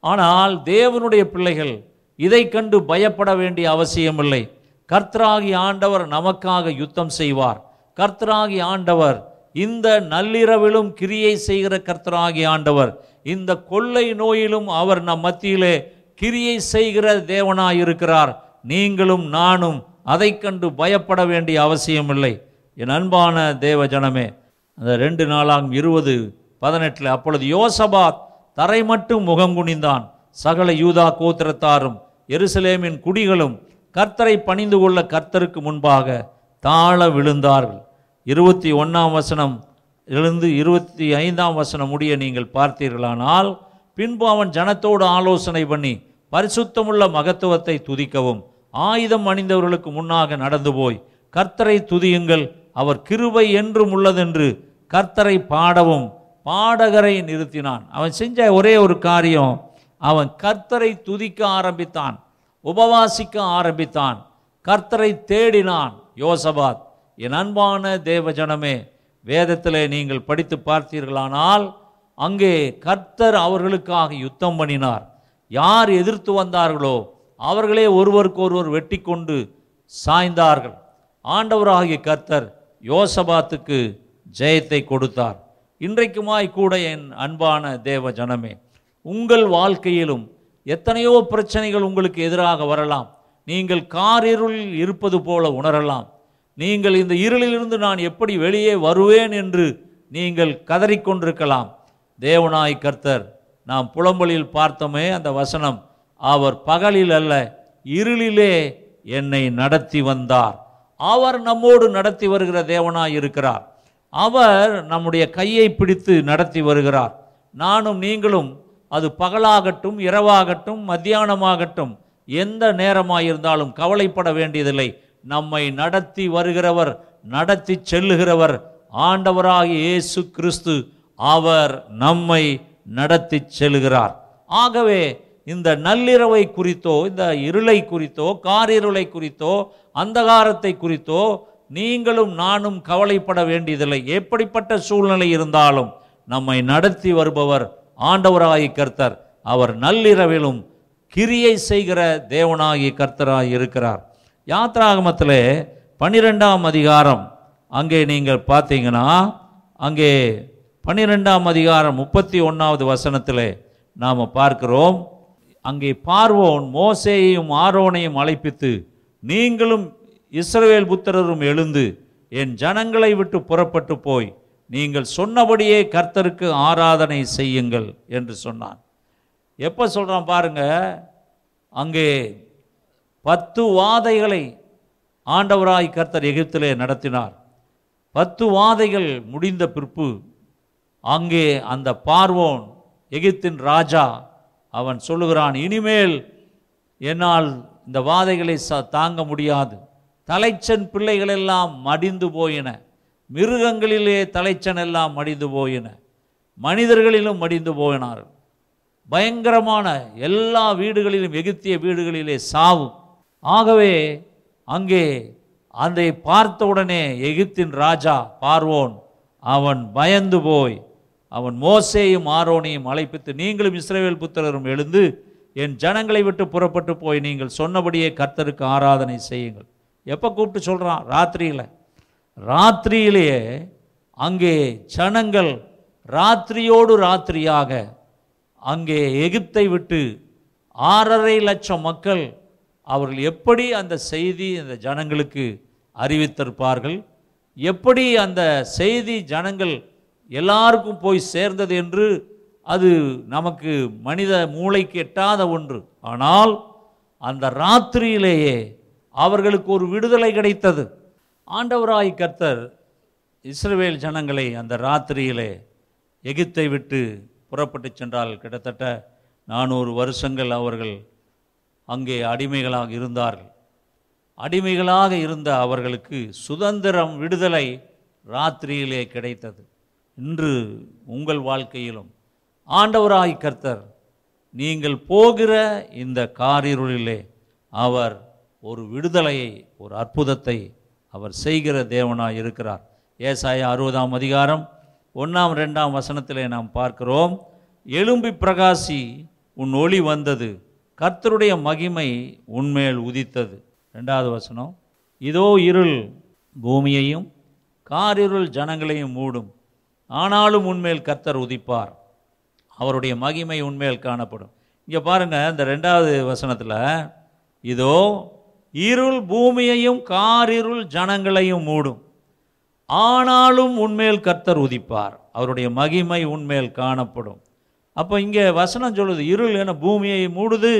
ஆனால் தேவனுடைய பிள்ளைகள் இதை கண்டு பயப்பட வேண்டிய அவசியமில்லை கர்த்தராகி ஆண்டவர் நமக்காக யுத்தம் செய்வார். கர்த்தராகி ஆண்டவர் இந்த நள்ளிரவிலும் கிரியை செய்கிற கர்த்தராகி ஆண்டவர் இந்த கொள்ளை நோயிலும் அவர் நம் மத்தியிலே கிரியை செய்கிற தேவனாயிருக்கிறார். நீங்களும் நானும் அதை கண்டு பயப்பட வேண்டிய அவசியமில்லை. என் அன்பான தேவ ஜனமே அந்த ரெண்டு நாளாம் இருபது பதினெட்டில் அப்பொழுது யோசபாத் தரை மட்டும் முகம் குனிந்தான். சகல யூதா கோத்திரத்தாரும் எருசலேமின் குடிகளும் கர்த்தரை பணிந்து கொள்ள கர்த்தருக்கு முன்பாக தாழ விழுந்தார்கள். இருபத்தி ஒன்றாம் வசனம் எழுந்து இருபத்தி ஐந்தாம் வசனம் முடிய நீங்கள் பார்த்தீர்களானால் பின்பு அவன் ஜனத்தோடு ஆலோசனை பண்ணி பரிசுத்தமுள்ள மகத்துவத்தை துதிக்கவும். ஆயுதம் அணிந்தவர்களுக்கு முன்னாக நடந்து போய் கர்த்தரை துதியுங்கள். அவர் கிருபை என்றும் உள்ளதென்று கர்த்தரை பாடவும் பாடகரை நிறுத்தினான். அவன் செஞ்ச ஒரே ஒரு காரியம் அவன் கர்த்தரை துதிக்க ஆரம்பித்தான் உபவாசிக்க ஆரம்பித்தான் கர்த்தரை தேடினான். யோசபாத் என் அன்பான தேவஜனமே வேதத்தில் வேதத்திலே நீங்கள் படித்து பார்த்தீர்களானால் அங்கே கர்த்தர் அவர்களுக்காக யுத்தம் பண்ணினார். யார் எதிர்த்து வந்தார்களோ அவர்களே ஒருவருக்கொருவர் வெட்டி கொண்டு சாய்ந்தார்கள். ஆண்டவராகிய கர்த்தர் யோசபாத்துக்கு ஜெயத்தை கொடுத்தார். இன்றைக்குமாய் கூட என் அன்பான தேவ ஜனமே உங்கள் வாழ்க்கையிலும் எத்தனையோ பிரச்சனைகள் உங்களுக்கு எதிராக வரலாம். நீங்கள் காரிருளில் இருப்பது போல உணரலாம். நீங்கள் இந்த இருளிலிருந்து நான் எப்படி வெளியே வருவேன் என்று நீங்கள் கதறிக்கொண்டிருக்கலாம். தேவனாய் கர்த்தர் நாம் புலம்பலில் பார்த்தோமே அந்த வசனம் அவர் பகலில் அல்ல இருளிலே என்னை நடத்தி வந்தார். அவர் நம்மோடு நடத்தி வருகிற தேவனாய் இருக்கிறார். அவர் நம்முடைய கையை பிடித்து நடத்தி வருகிறார். நானும் நீங்களும் அது பகலாகட்டும் இரவாகட்டும் மத்தியானமாகட்டும் எந்த நேரமாயிருந்தாலும் கவலைப்பட வேண்டியதில்லை. நம்மை நடத்தி வருகிறவர் நடத்தி செல்லுகிறவர் ஆண்டவராக இயேசு கிறிஸ்து அவர் நம்மை நடத்தி செல்கிறார் ஆகவே இந்த நள்ளிரவை குறித்தோ இந்த இருளை குறித்தோ காரிருளை குறித்தோ அந்தகாரத்தை குறித்தோ நீங்களும் நானும் கவலைப்பட வேண்டியதில்லை. எப்படிப்பட்ட சூழ்நிலை இருந்தாலும் நம்மை நடத்தி வருபவர் ஆண்டவராகி கர்த்தர். அவர் நள்ளிரவிலும் கிரியை செய்கிற தேவனாகி கர்த்தராக இருக்கிறார். யாத்ராகமத்திலே பன்னிரெண்டாம் அதிகாரம் அங்கே நீங்கள் பார்த்தீங்கன்னா அங்கே பன்னிரெண்டாம் அதிகாரம் முப்பத்தி ஒன்றாவது வசனத்தில் நாம் பார்க்கிறோம். அங்கே பார்வோன் மோசேயையும் ஆரோனையும் அழைப்பித்து நீங்களும் இஸ்ரவேல் புத்திரரும் எழுந்து என் ஜனங்களை விட்டு புறப்பட்டு போய் நீங்கள் சொன்னபடியே கர்த்தருக்கு ஆராதனை செய்யுங்கள் என்று சொன்னான். எப்போ சொல்கிறான் பாருங்க அங்கே பத்து வாதைகளை ஆண்டவராய் கர்த்தர் எகிப்திலே நடத்தினார். பத்து வாதைகள் முடிந்த பிற்பு அங்கே அந்த பார்வோன் எகிப்தின் ராஜா அவன் சொல்லுகிறான் இனிமேல் என்னால் இந்த வாதைகளை ச தாங்க முடியாது. தலைச்சன் பிள்ளைகள் எல்லாம் மடிந்து போயின. மிருகங்களிலே தலைச்சன் எல்லாம் மடிந்து போயின. மனிதர்களிலும் மடிந்து போயினார்கள். பயங்கரமான எல்லா வீடுகளிலும் எகிப்திய வீடுகளிலே சாவு. ஆகவே அங்கே அதை பார்த்தவுடனே எகிப்தின் ராஜா பார்வோன் அவன் பயந்து போய் அவன் மோசேயும் ஆரோனையும் அழைப்பித்து நீங்களும் இஸ்ரவேல் புத்திரரும் எழுந்து என் ஜனங்களை விட்டு புறப்பட்டு போய் நீங்கள் சொன்னபடியே கர்த்தருக்கு ஆராதனை செய்யுங்கள். எப்போ கூப்பிட்டு சொல்கிறான் ராத்திரியில். ராத்திரியிலேயே அங்கே ஜனங்கள் ராத்திரியோடு ராத்திரியாக அங்கே எகிப்தை விட்டு ஆறரை லட்சம் மக்கள் அவர்கள் எப்படி அந்த செய்தி அந்த ஜனங்களுக்கு அறிவித்திருப்பார்கள்? எப்படி அந்த செய்தி ஜனங்கள் எல்லாருக்கும் போய் சேர்ந்தது என்று அது நமக்கு மனித மூளைக்கு எட்டாத ஒன்று. ஆனால் அந்த ராத்திரியிலேயே அவர்களுக்கு ஒரு விடுதலை கிடைத்தது. ஆண்டவராய் கர்த்தர் இஸ்ரவேல் ஜனங்களை அந்த ராத்திரியிலே எகிப்தை விட்டு புறப்பட்டு சென்றால் கிட்டத்தட்ட நானூறு வருஷங்கள் அவர்கள் அங்கே அடிமைகளாக இருந்தார்கள். அடிமைகளாக இருந்த அவர்களுக்கு சுதந்திரம் விடுதலை ராத்திரியிலே கிடைத்தது. இன்று உங்கள் வாழ்க்கையிலும் ஆண்டவராய் கர்த்தர் நீங்கள் போகிற இந்த காரிருளிலே அவர் ஒரு விடுதலையை ஒரு அற்புதத்தை அவர் செய்கிற தேவனாய் இருக்கிறார். ஏசாயா அறுபதாம் அதிகாரம் ஒன்றாம் ரெண்டாம் வசனத்திலே நாம் பார்க்கிறோம் எலும்பி பிரகாசி உன் ஒளி வந்தது கர்த்தருடைய மகிமை உன்மேல் உதித்தது. ரெண்டாவது வசனம் இதோ இருள் பூமியையும் காரிருள் ஜனங்களையும் மூடும் ஆனாலும் உன்மேல் கர்த்தர் உதிப்பார். அவருடைய மகிமை உண்மையில் காணப்படும். இங்கே பாருங்கள் இந்த ரெண்டாவது வசனத்தில் இதோ இருள் பூமியையும் காரிருள் ஜனங்களையும் மூடும். ஆனாலும் உண்மையில் கர்த்தர் உதிப்பார். அவருடைய மகிமை உண்மையில் காணப்படும். அப்போ இங்கே வசனம் சொல்லுது இருள் என பூமியை மூடுது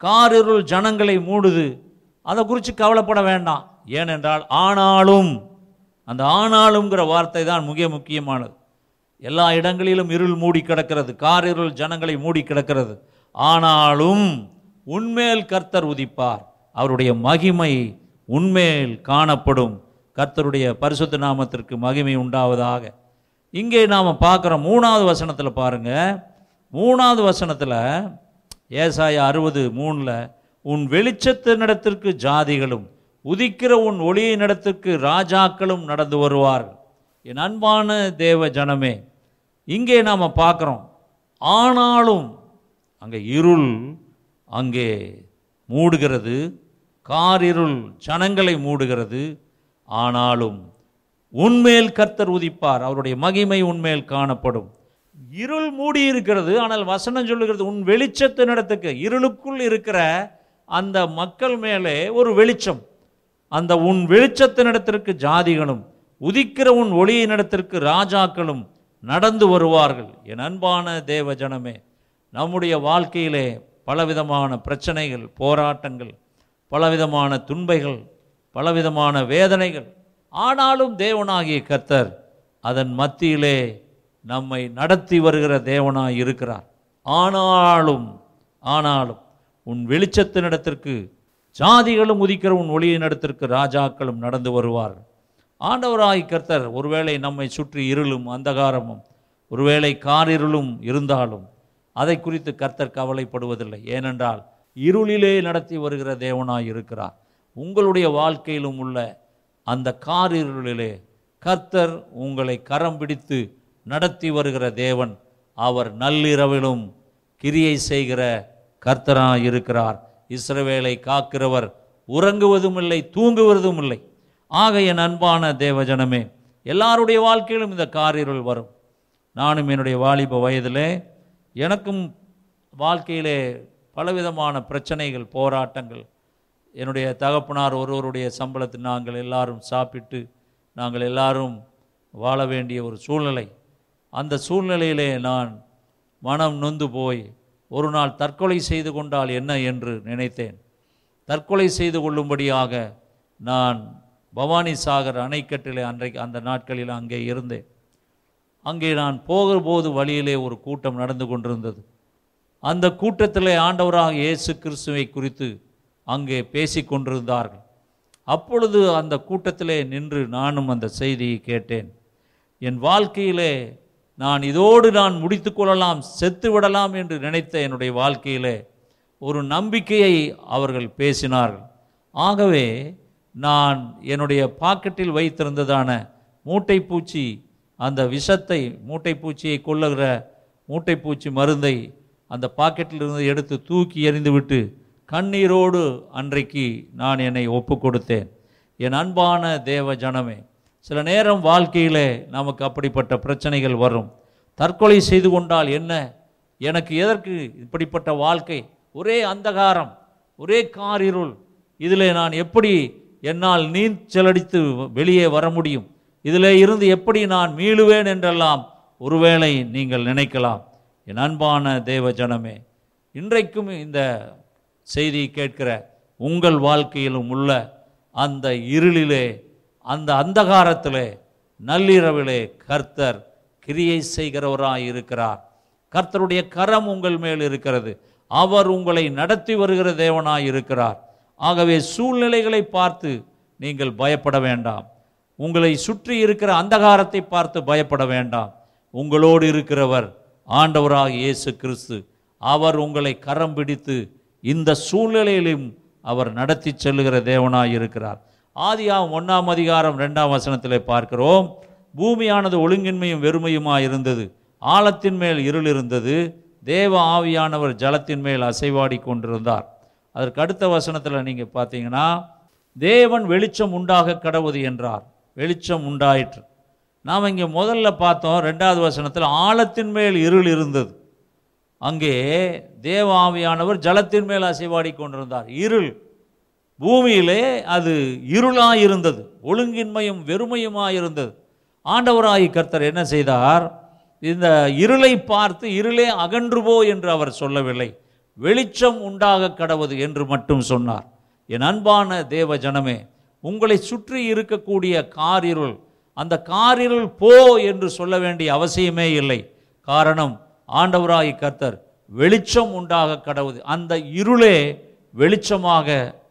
காரிருள் ஜனங்களை மூடுது. அதை குறித்து கவலைப்பட வேண்டாம். ஏனென்றால் ஆனாலும் அந்த ஆனாலுங்கிற வார்த்தை தான் மிக முக்கியமானது. எல்லா இடங்களிலும் இருள் மூடி கிடக்கிறது கார் இருள் ஜனங்களை மூடி கிடக்கிறது. ஆனாலும் உன்மேல் கர்த்தர் உதிப்பார். அவருடைய மகிமை உன்மேல் காணப்படும். கர்த்தருடைய பரிசுத்த நாமத்திற்கு மகிமை உண்டாவதாக. இங்கே நாம் பார்க்குற மூணாவது வசனத்தில் பாருங்க. மூணாவது வசனத்தில் ஏசாய அறுபது மூணில் உன் வெளிச்சத்தினிடத்திற்கு ஜாதிகளும் உதிக்கிற உன் ஒளியினிடத்திற்கு ராஜாக்களும் நடந்து வருவார்கள். என் அன்பான தேவ ஜனமே இங்கே நாம் பார்க்குறோம். ஆனாலும் அங்கே இருள் அங்கே மூடுகிறது. காரிருள் ஜனங்களை மூடுகிறது. ஆனாலும் உன்மேல் கர்த்தர் உதிப்பார். அவருடைய மகிமை உண்மேல் காணப்படும். இருள் மூடி இருக்கிறது ஆனால் வசனம் சொல்லுகிறது உன் வெளிச்சத்தினிடத்துக்கு இருளுக்குள் இருக்கிற அந்த மக்கள் மேலே ஒரு வெளிச்சம். அந்த உன் வெளிச்சத்தினிடத்திற்கு ஜாதிகளும் உதிக்கிற உன் ஒளியினிடத்திற்கு ராஜாக்களும் நடந்து வருவார்கள். என் அன்பான தேவ ஜனமே நம்முடைய வாழ்க்கையிலே பலவிதமான பிரச்சனைகள் போராட்டங்கள் பலவிதமான துன்பைகள் பலவிதமான வேதனைகள் ஆனாலும் தேவனாகிய கர்த்தர் அதன் மத்தியிலே நம்மை நடத்தி வருகிற தேவனாய் இருக்கிறார். ஆனாலும் ஆனாலும் உன் வெளிச்சத்தினிடத்திற்கு ஜாதிகளும் உதிக்கிற உன் ஒளியினிடத்திற்கு ராஜாக்களும் நடந்து வருவார்கள். ஆண்டவராய் கர்த்தர் ஒருவேளை நம்மை சுற்றி இருளும் அந்தகாரமும் ஒருவேளை காரிருளும் இருந்தாலும் அதை குறித்து கர்த்தர் கவலைப்படுவதில்லை. ஏனென்றால் இருளிலே நடத்தி வருகிற தேவனாய் இருக்கிறார். உங்களுடைய வாழ்க்கையிலும் உள்ள அந்த காரிருளிலே கர்த்தர் உங்களை கரம் பிடித்து நடத்தி வருகிற தேவன் அவர் நள்ளிரவிலும் கிரியை செய்கிற கர்த்தராக இருக்கிறார். இஸ்ரவேலை காக்கிறவர் உறங்குவதும் இல்லை தூங்குவதும் இல்லை ஆக என் அன்பான தேவஜனமே எல்லாருடைய வாழ்க்கையிலும் இந்த காரிருள் வரும். நானும் என்னுடைய வாலிப வயதிலே எனக்கும் வாழ்க்கையிலே பலவிதமான பிரச்சனைகள் போராட்டங்கள். என்னுடைய தகப்பனார் ஒருவருடைய சம்பளத்தில் நாங்கள் எல்லாரும் சாப்பிட்டு நாங்கள் எல்லாரும் வாழ வேண்டிய ஒரு சூழ்நிலை. அந்த சூழ்நிலையிலே நான் மனம் நொந்து போய் ஒரு நாள் தற்கொலை செய்து கொண்டால் என்ன என்று நினைத்தேன். தற்கொலை செய்து கொள்ளும்படியாக நான் பவானி சாகர் அணைக்கட்டிலே அன்றைக்கு அந்த நாட்களில் அங்கே இருந்தேன். அங்கே நான் போகும்போது வழியிலே ஒரு கூட்டம் நடந்து கொண்டிருந்தது. அந்த கூட்டத்தில் ஆண்டவராக இயேசு கிறிஸ்துவை குறித்து அங்கே பேசிக் கொண்டிருந்தார்கள். அப்பொழுது அந்த கூட்டத்திலே நின்று நானும் அந்த செய்தியை கேட்டேன். என் வாழ்க்கையிலே நான் இதோடு நான் முடித்து கொள்ளலாம் செத்து விடலாம் என்று நினைத்த என்னுடைய வாழ்க்கையிலே ஒரு நம்பிக்கையை அவர்கள் பேசினார்கள். ஆகவே நான் என்னுடைய பாக்கெட்டில் வைத்திருந்ததான மூட்டைப்பூச்சி அந்த விஷத்தை மூட்டைப்பூச்சியை கொள்ளுகிற மூட்டைப்பூச்சி மருந்தை அந்த பாக்கெட்டில் இருந்து எடுத்து தூக்கி எறிந்துவிட்டு கண்ணீரோடு அன்றைக்கு நான் என்னை ஒப்பு கொடுத்தேன் என் அன்பான தேவ ஜனமே சில நேரம் வாழ்க்கையிலே நமக்கு அப்படிப்பட்ட பிரச்சனைகள் வரும். தற்கொலை செய்து கொண்டால் என்ன? எனக்கு எதற்கு இப்படிப்பட்ட வாழ்க்கை? ஒரே அந்தகாரம் ஒரே காரிருள் இதில் நான் எப்படி என்னால் நீச்சலடித்து வெளியே வர முடியும். இதிலே இருந்து எப்படி நான் மீளுவேன் என்றெல்லாம் ஒருவேளை நீங்கள் நினைக்கலாம். என் அன்பான தேவ ஜனமே இன்றைக்கும் இந்த செய்தி கேட்கிற உங்கள் வாழ்க்கையிலும் உள்ள அந்த இருளிலே அந்த அந்தகாரத்திலே நள்ளிரவிலே கர்த்தர் கிரியை செய்கிறவராய் இருக்கிறார். கர்த்தருடைய கரம் உங்கள் மேல் இருக்கிறது. அவர் உங்களை நடத்தி வருகிற தேவனாய் இருக்கிறார். ஆகவே சூழ்நிலைகளை பார்த்து நீங்கள் பயப்பட வேண்டாம். உங்களை சுற்றி இருக்கிற அந்தகாரத்தை பார்த்து பயப்பட வேண்டாம். உங்களோடு இருக்கிறவர் ஆண்டவராக இயேசு கிறிஸ்து. அவர் உங்களை கரம் பிடித்து இந்த சூழ்நிலையிலும் அவர் நடத்தி செல்லுகிற தேவனாய் இருக்கிறார். ஆதியாம் ஒன்றாம் அதிகாரம் ரெண்டாம் வசனத்திலே பார்க்கிறோம். பூமியானது ஒழுங்கின்மையும் வெறுமையுமாக இருந்தது. ஆழத்தின் மேல் இருள் இருந்தது தேவ ஆவியானவர் ஜலத்தின் மேல் அசைவாடி கொண்டிருந்தார். அதற்கு அடுத்த வசனத்தில் நீங்கள் பார்த்தீங்கன்னா தேவன் வெளிச்சம் உண்டாக கடவுது என்றார். வெளிச்சம் உண்டாயிற்று. நாம் இங்கே முதல்ல பார்த்தோம் ரெண்டாவது வசனத்தில் ஆழத்தின் மேல் இருள் இருந்தது. அங்கே தேவ ஆவியானவர் ஜலத்தின் மேல் அசைவாடி கொண்டிருந்தார். இருள். பூமியிலே அது இருளாக இருந்தது. ஒழுங்கின்மையும் வெறுமையுமாக இருந்தது. ஆண்டவராகி கர்த்தர் என்ன செய்தார்? இந்த இருளை பார்த்து இருளே அகன்றுவோ என்று அவர் சொல்லவில்லை. வெளிச்சம் உண்டாக கடவுது என்று மட்டும் சொன்னார். என் அன்பான தேவ ஜனமே உங்களை சுற்றி இருக்கக்கூடிய காரிருள் அந்த காரிருள் போ என்று சொல்ல வேண்டிய அவசியமே இல்லை. காரணம் ஆண்டவராகி கர்த்தர் வெளிச்சம் உண்டாக கடவுது அந்த இருளே வெளிச்சமாக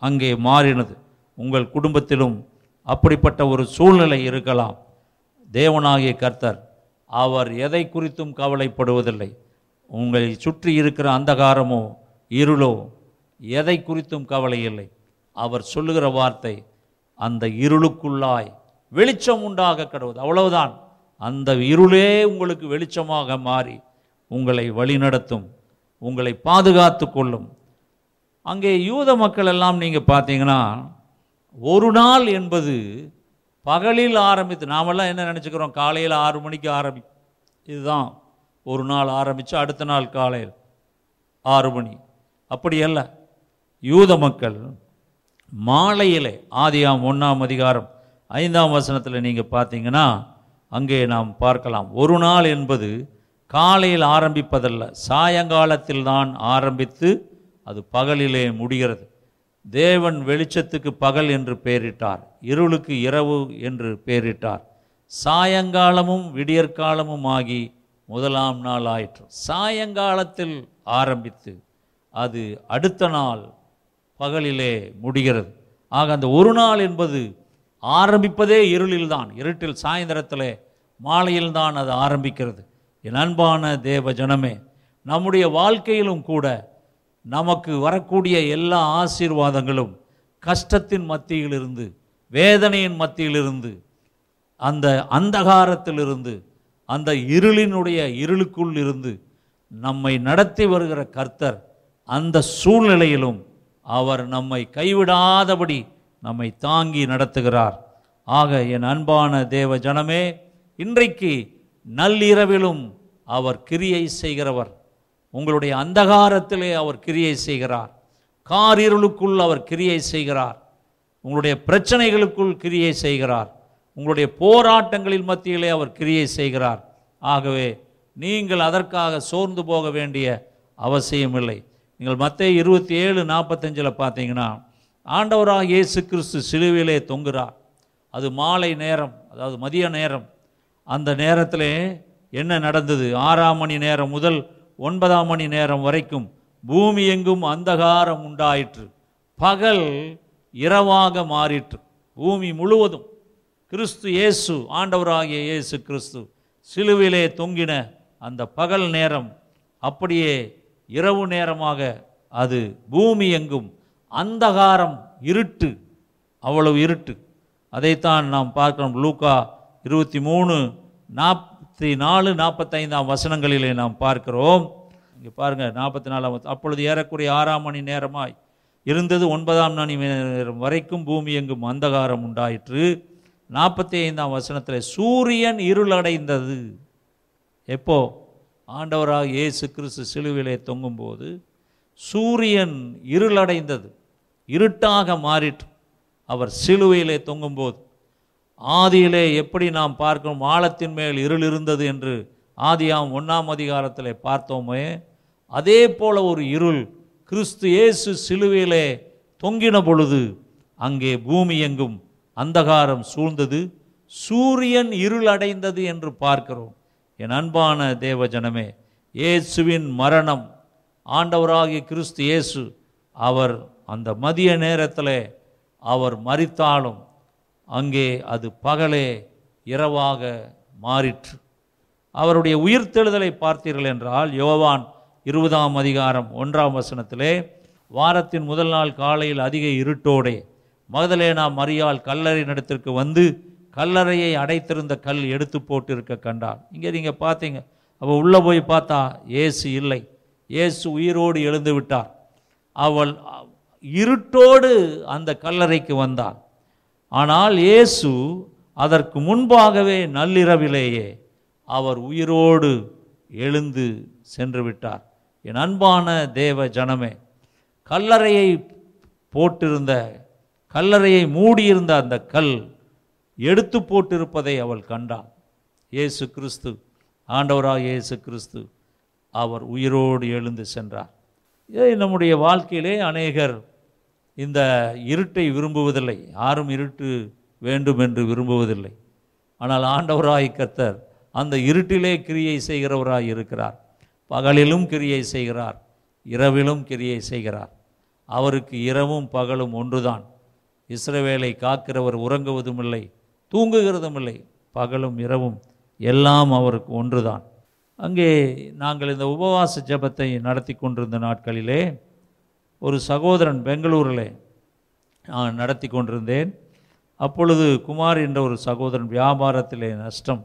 அங்கே மாறினது. உங்கள் குடும்பத்திலும் அப்படிப்பட்ட ஒரு சூழ்நிலை இருக்கலாம். தேவனாகிய கர்த்தர் அவர் எதை குறித்தும் கவலைப்படுவதில்லை. உங்களை சுற்றி இருக்கிற அந்தகாரமோ இருளோ எதை குறித்தும் கவலை இல்லை. அவர் சொல்லுகிற வார்த்தை அந்த இருளுக்குள்ளாய் வெளிச்சம் உண்டாக கடவுது அவ்வளவுதான். அந்த இருளே உங்களுக்கு வெளிச்சமாக மாறி உங்களை வழிநடத்தும் உங்களை பாதுகாத்து கொள்ளும். அங்கே யூத மக்கள் எல்லாம் நீங்கள் பார்த்தீங்கன்னா ஒரு நாள் என்பது பகலில் ஆரம்பித்து நாமெல்லாம் என்ன நினச்சிக்கிறோம்? காலையில் ஆறு மணிக்கு ஆரம்பி இதுதான். ஒரு நாள் ஆரம்பித்து அடுத்த நாள் காலையில் ஆறு மணி. அப்படி அல்ல யூத மக்கள் மாலையிலே ஆதியாம் ஒன்றாம் அதிகாரம் ஐந்தாம் வசனத்தில் நீங்கள் பார்த்தீங்கன்னா அங்கே நாம் பார்க்கலாம். ஒரு நாள் என்பது காலையில் ஆரம்பிப்பதல்ல சாயங்காலத்தில் தான் ஆரம்பித்து அது பகலிலே முடிகிறது. தேவன் வெளிச்சத்துக்கு பகல் என்று பெயரிட்டார் இருளுக்கு இரவு என்று பெயரிட்டார். சாயங்காலமும் விடியற்காலமும் ஆகி முதலாம் நாள் ஆயிற்று. சாயங்காலத்தில் ஆரம்பித்து அது அடுத்த நாள் பகலிலே முடிகிறது. ஆக அந்த ஒரு நாள் என்பது ஆரம்பிப்பதே இருளில்தான். இருட்டில் சாயந்தரத்தில் மாலையில்தான் அது ஆரம்பிக்கிறது. என் அன்பான தேவ ஜனமே நம்முடைய வாழ்க்கையிலும் கூட நமக்கு வரக்கூடிய எல்லா ஆசீர்வாதங்களும் கஷ்டத்தின் மத்தியிலிருந்து வேதனையின் மத்தியிலிருந்து அந்த அந்தகாரத்திலிருந்து அந்த இருளினுடைய இருளுக்குள் இருந்து நம்மை நடத்தி வருகிற கர்த்தர் அந்த சூழ்நிலையிலும் அவர் நம்மை கைவிடாதபடி நம்மை தாங்கி நடத்துகிறார். ஆக என் அன்பான தேவ ஜனமே இன்றைக்கு நள்ளிரவிலும் அவர் கிரியை செய்கிறவர். உங்களுடைய அந்தகாரத்திலே அவர் கிரியை செய்கிறார். காரிருளுக்குள் அவர் கிரியை செய்கிறார். உங்களுடைய பிரச்சனைகளுக்குள் கிரியை செய்கிறார். உங்களுடைய போராட்டங்களின் மத்தியிலே அவர் கிரியை செய்கிறார். ஆகவே நீங்கள் அதற்காக சோர்ந்து போக வேண்டிய அவசியமில்லை. நீங்கள் மற்ற இருபத்தி ஏழு நாற்பத்தஞ்சில் பார்த்தீங்கன்னா ஆண்டவராக இயேசு கிறிஸ்து சிலுவிலே தொங்குகிறார். அது மாலை நேரம் அதாவது மதிய நேரம். அந்த நேரத்தில் என்ன நடந்தது? ஆறாம் மணி நேரம் முதல் ஒன்பதாம் மணி நேரம் வரைக்கும் பூமி எங்கும் அந்தகாரம் உண்டாயிற்று. பகல் இரவாக மாறிற்று. பூமி முழுவதும். கிறிஸ்து இயேசு ஆண்டவராகிய இயேசு கிறிஸ்து சிலுவிலே தொங்கின அந்த பகல் நேரம் அப்படியே இரவு நேரமாக அது பூமி எங்கும் அந்தகாரம் இருட்டு அவ்வளவு இருட்டு. அதைத்தான் நாம் பார்க்கிறோம். லூக்கா இருபத்தி மூணு நாற்பத்தி நாலு நாற்பத்தைந்தாம் வசனங்களிலே நாம் பார்க்கிறோம். இங்கே பாருங்கள் நாற்பத்தி நாலாம் அப்பொழுது ஏறக்குறைய ஆறாம் மணி நேரமாய் இருந்தது ஒன்பதாம் மணி நேரம் வரைக்கும் பூமி எங்கும் அந்தகாரம் உண்டாயிற்று. நாற்பத்தி ஐந்தாம் வசனத்தில் சூரியன் இருளடைந்தது. எப்போ? ஆண்டவராக இயேசு கிறிஸ்து சிலுவிலே தொங்கும்போது சூரியன் இருளடைந்தது இருட்டாக மாறிற்று. அவர் சிலுவையிலே தொங்கும்போது ஆதியிலே எப்படி நாம் பார்க்கிறோம் ஆழத்தின் மேல் இருள் இருந்தது? என்று ஆதியாம் ஒன்றாம் அதிகாரத்தில் பார்த்தோமே அதே போல ஒரு இருள் கிறிஸ்து இயேசு சிலுவையிலே தொங்கின பொழுது அங்கே பூமி எங்கும் அந்தகாரம் சூழ்ந்தது சூரியன் இருளடைந்தது என்று பார்க்கிறோம். என் அன்பான தேவ ஜனமே இயேசுவின் மரணம் ஆண்டவராகிய கிறிஸ்து இயேசு அவர் அந்த மதிய நேரத்தில் அவர் மறித்தாலும் அங்கே அது பகலே இரவாக மாறிற்று. அவருடைய உயிர்த்தெழுதலை பார்த்தீர்கள் என்றால் யோவான் இருபதாம் அதிகாரம் ஒன்றாம் வசனத்திலே வாரத்தின் முதல் நாள் காலையில் அதிக இருட்டோடே மகதலேனா மரியாள் கல்லறை நடத்திற்கு வந்து கல்லறையை அடைத்திருந்த கல் எடுத்து போட்டு இருக்க கண்டார் இங்கே நீங்கள் பார்த்தீங்க. அவள் உள்ளே போய் பார்த்தா ஏசு இல்லை. இயேசு உயிரோடு எழுந்து விட்டார். அவள் இருட்டோடு அந்த கல்லறைக்கு வந்தாள். ஆனால் இயேசு அதற்கு முன்பாகவே நள்ளிரவிலேயே அவர் உயிரோடு எழுந்து சென்று விட்டார். என் அன்பான தேவ ஜனமே கல்லறையை போட்டிருந்த கல்லறையை மூடியிருந்த அந்த கல் எடுத்து போட்டிருப்பதை அவள் கண்டாள். இயேசு கிறிஸ்து ஆண்டவராக இயேசு கிறிஸ்து அவர் உயிரோடு எழுந்து சென்றார். இதை நம்முடைய வாழ்க்கையிலே அநேகர் இந்த இருட்டை விரும்புவதில்லை. யாரும் இருட்டு வேண்டும் என்று விரும்புவதில்லை. ஆனால் ஆண்டவராய் கர்த்தர் அந்த இருட்டிலே கிரியை செய்கிறவராய் இருக்கிறார். பகலிலும் கிரியை செய்கிறார். இரவிலும் கிரியை செய்கிறார். அவருக்கு இரவும் பகலும் ஒன்றுதான். இஸ்ரவேலை காக்கிறவர் உறங்குவதும் இல்லை தூங்குகிறதும் இல்லை பகலும் இரவும் எல்லாம் அவருக்கு ஒன்றுதான். அங்கே நாங்கள் இந்த உபவாச ஜெபத்தை நடத்தி கொண்டிருந்த நாட்களிலே ஒரு சகோதரன் பெங்களூரில் நான் நடத்தி கொண்டிருந்தேன். அப்பொழுது குமார் என்ற ஒரு சகோதரன் வியாபாரத்திலே நஷ்டம்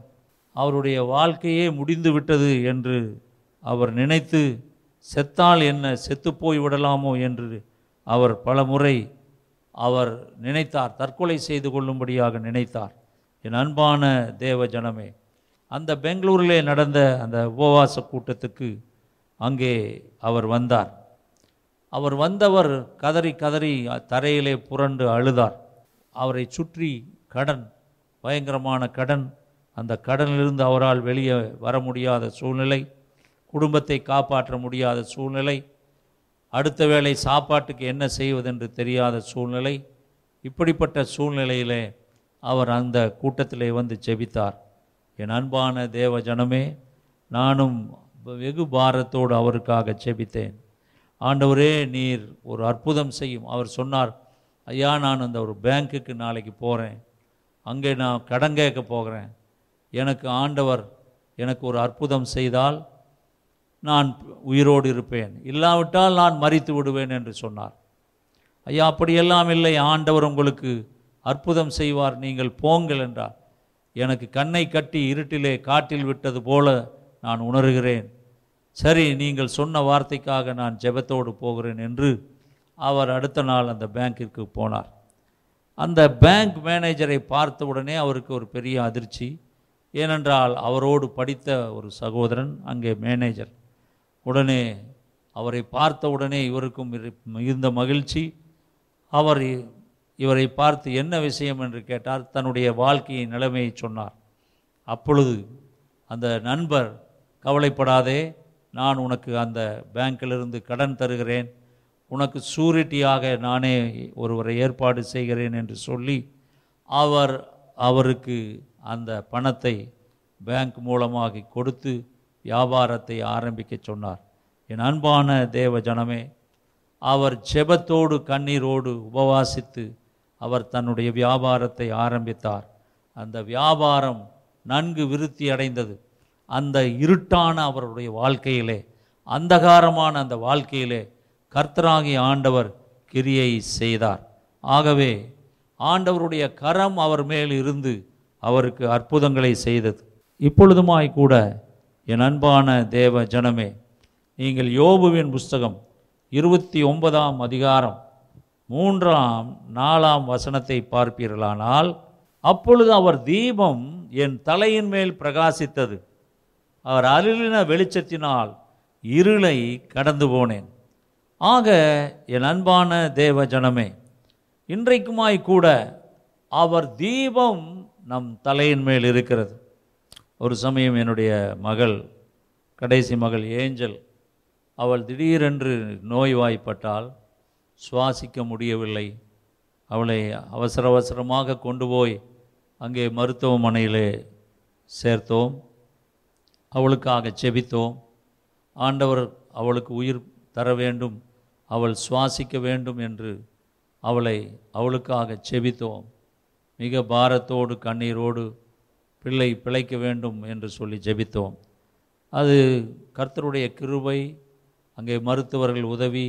அவருடைய வாழ்க்கையே முடிந்து விட்டது என்று அவர் நினைத்து செத்தால் என்ன? செத்துப்போய் விடலாமோ? என்று அவர் பல முறை அவர் நினைத்தார் தற்கொலை செய்து கொள்ளும்படியாக நினைத்தார். என் அன்பான தேவ ஜனமே அந்த பெங்களூரிலே நடந்த அந்த உபவாச கூட்டத்துக்கு அங்கே அவர் வந்தார். அவர் வந்தவர் கதறி கதறி தரையிலே புரண்டு அழுதார். அவரை சுற்றி கடன் பயங்கரமான கடன் அந்த கடனிலிருந்து அவரால் வெளியே வர முடியாத சூழ்நிலை குடும்பத்தை காப்பாற்ற முடியாத சூழ்நிலை அடுத்த வேளை சாப்பாட்டுக்கு என்ன செய்வதென்று தெரியாத சூழ்நிலை இப்படிப்பட்ட சூழ்நிலையிலே அவர் அந்த கூட்டத்திலே வந்து ஜெபித்தார். என் அன்பான தேவ ஜனமே நானும் வெகு பாரத்தோடு அவருக்காக ஜெபித்தேன். ஆண்டவரே நீர் ஒரு அற்புதம் செய்யும். அவர் சொன்னார் ஐயா நான் அந்த ஒரு பேங்க்குக்கு நாளைக்கு போகிறேன் அங்கே நான் கடன் கேட்க போகிறேன். எனக்கு ஆண்டவர் எனக்கு ஒரு அற்புதம் செய்தால் நான் உயிரோடு இருப்பேன். இல்லாவிட்டால் நான் மறித்து விடுவேன் என்று சொன்னார். ஐயா அப்படியெல்லாம் இல்லை. ஆண்டவர் உங்களுக்கு அற்புதம் செய்வார். நீங்கள் போங்கள் என்றார். எனக்கு கண்ணை கட்டி இருட்டிலே காட்டில் விட்டது போல நான் உணர்கிறேன். சரி நீங்கள் சொன்ன வார்த்தைக்காக நான் ஜெபத்தோடு போகிறேன் என்று அவர் அடுத்த நாள் அந்த பேங்க்கிற்கு போனார். அந்த பேங்க் மேனேஜரை பார்த்த உடனே அவருக்கு ஒரு பெரிய அதிர்ச்சி. ஏனென்றால் அவரோடு படித்த ஒரு சகோதரன் அங்கே மேனேஜர். உடனே அவரை பார்த்த உடனே இவருக்கும் மிகுந்த மகிழ்ச்சி. அவர் இ- இவரை பார்த்து என்ன விஷயம் என்று கேட்டார். தன்னுடைய வாழ்க்கையின் நிலைமையை சொன்னார். அப்பொழுது அந்த நண்பர் கவலைப்படாதே நான் உனக்கு அந்த பேங்க்கிலிருந்து கடன் தருகிறேன். உனக்கு சூரிட்டியாக நானே ஒருவரை ஏற்பாடு செய்கிறேன் என்று சொல்லி அவர் அவருக்கு அந்த பணத்தை பேங்க் மூலமாக கொடுத்து வியாபாரத்தை ஆரம்பிக்க சொன்னார். என் அன்பான தேவ ஜனமே அவர் ஜெபத்தோடு கண்ணீரோடு உபவாசித்து அவர் தன்னுடைய வியாபாரத்தை ஆரம்பித்தார். அந்த வியாபாரம் நன்கு விருத்தி அடைந்தது. அந்த இருட்டான அவருடைய வாழ்க்கையிலே அந்தகாரமான அந்த வாழ்க்கையிலே கர்த்தராகி ஆண்டவர் கிரியை செய்தார். ஆகவே ஆண்டவருடைய கரம் அவர் மேல் இருந்து அவருக்கு அற்புதங்களை செய்தது. இப்பொழுதுமாய் கூட என் அன்பான தேவ ஜனமே நீங்கள் யோபுவின் புஸ்தகம் இருபத்தி ஒன்பதாம் அதிகாரம் மூன்றாம் நாலாம் வசனத்தை பார்ப்பீர்களானால் அப்பொழுது அவர் தீபம் என் தலையின் மேல் பிரகாசித்தது. அவர் அருளின வெளிச்சத்தினால் இருளை கடந்து போனேன். ஆக என் அன்பான தேவ ஜனமே இன்றைக்குமாய் கூட அவர் தீபம் நம் தலையின் மேல் இருக்கிறது. ஒரு சமயம் என்னுடைய மகள் கடைசி மகள் ஏஞ்சல் அவள் திடீரென்று நோய்வாய்ப்பட்டால் சுவாசிக்க முடியவில்லை. அவளை அவசர அவசரமாக கொண்டு போய் அங்கே மருத்துவமனையிலே சேர்த்தோம். அவளுக்காக செபித்தோம். ஆண்டவர் அவளுக்கு உயிர் தர வேண்டும் அவள் சுவாசிக்க வேண்டும் என்று அவளை அவளுக்காக செபித்தோம். மிக பாரத்தோடு கண்ணீரோடு பிள்ளை பிழைக்க வேண்டும் என்று சொல்லி ஜெபித்தோம். அது கர்த்தருடைய கிருபை அங்கே மருத்துவர்கள் உதவி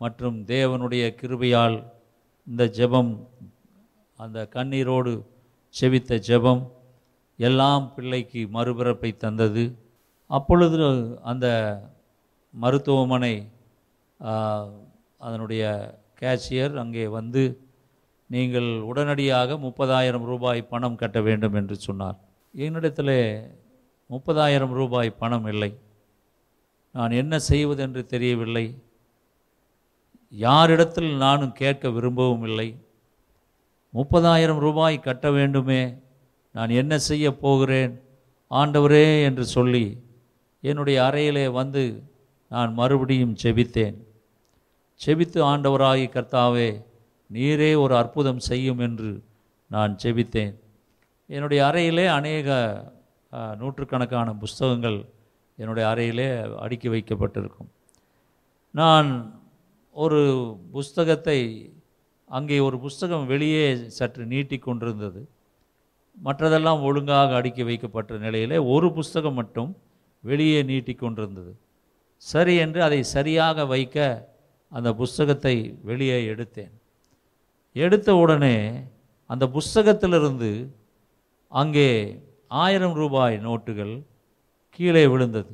மற்றும் தேவனுடைய கிருபையால் இந்த ஜெபம் அந்த கண்ணீரோடு செவித்த ஜெபம் எல்லாம் பிள்ளைக்கு மறுபிறப்பை தந்தது. அப்பொழுது அந்த மருத்துவமனை அதனுடைய கேஷியர் அங்கே வந்து நீங்கள் உடனடியாக முப்பதாயிரம் ரூபாய் பணம் கட்ட வேண்டும் என்று சொன்னார். என்னிடத்தில் முப்பதாயிரம் ரூபாய் பணம் இல்லை. நான் என்ன செய்வதென்று தெரியவில்லை. யாரிடத்தில் நானும் கேட்க விரும்பவும் இல்லை. முப்பதாயிரம் ரூபாய் கட்ட வேண்டுமே. நான் என்ன செய்ய போகிறேன்? ஆண்டவரே என்று சொல்லி என்னுடைய அறையிலே வந்து நான் மறுபடியும் செபித்தேன். செபித்து ஆண்டவராகி கர்த்தாவே நீரே ஒரு அற்புதம் செய்யும் என்று நான் செபித்தேன். என்னுடைய அறையிலே அநேக நூற்றுக்கணக்கான புஸ்தகங்கள் என்னுடைய அறையிலே அடுக்கி வைக்கப்பட்டிருக்கும். நான் ஒரு புஸ்தகத்தை அங்கே ஒரு புஸ்தகம் வெளியே சற்று நீட்டி கொண்டிருந்தது. மற்றதெல்லாம் ஒழுங்காக அடுக்கி வைக்கப்பட்ட நிலையிலே ஒரு புஸ்தகம் மட்டும் வெளியே நீட்டி கொண்டிருந்தது. சரி என்று அதை சரியாக வைக்க அந்த புஸ்தகத்தை வெளியே எடுத்தேன். எடுத்த உடனே அந்த புஸ்தகத்திலிருந்து அங்கே ஆயிரம் ரூபாய் நோட்டுகள் கீழே விழுந்தது.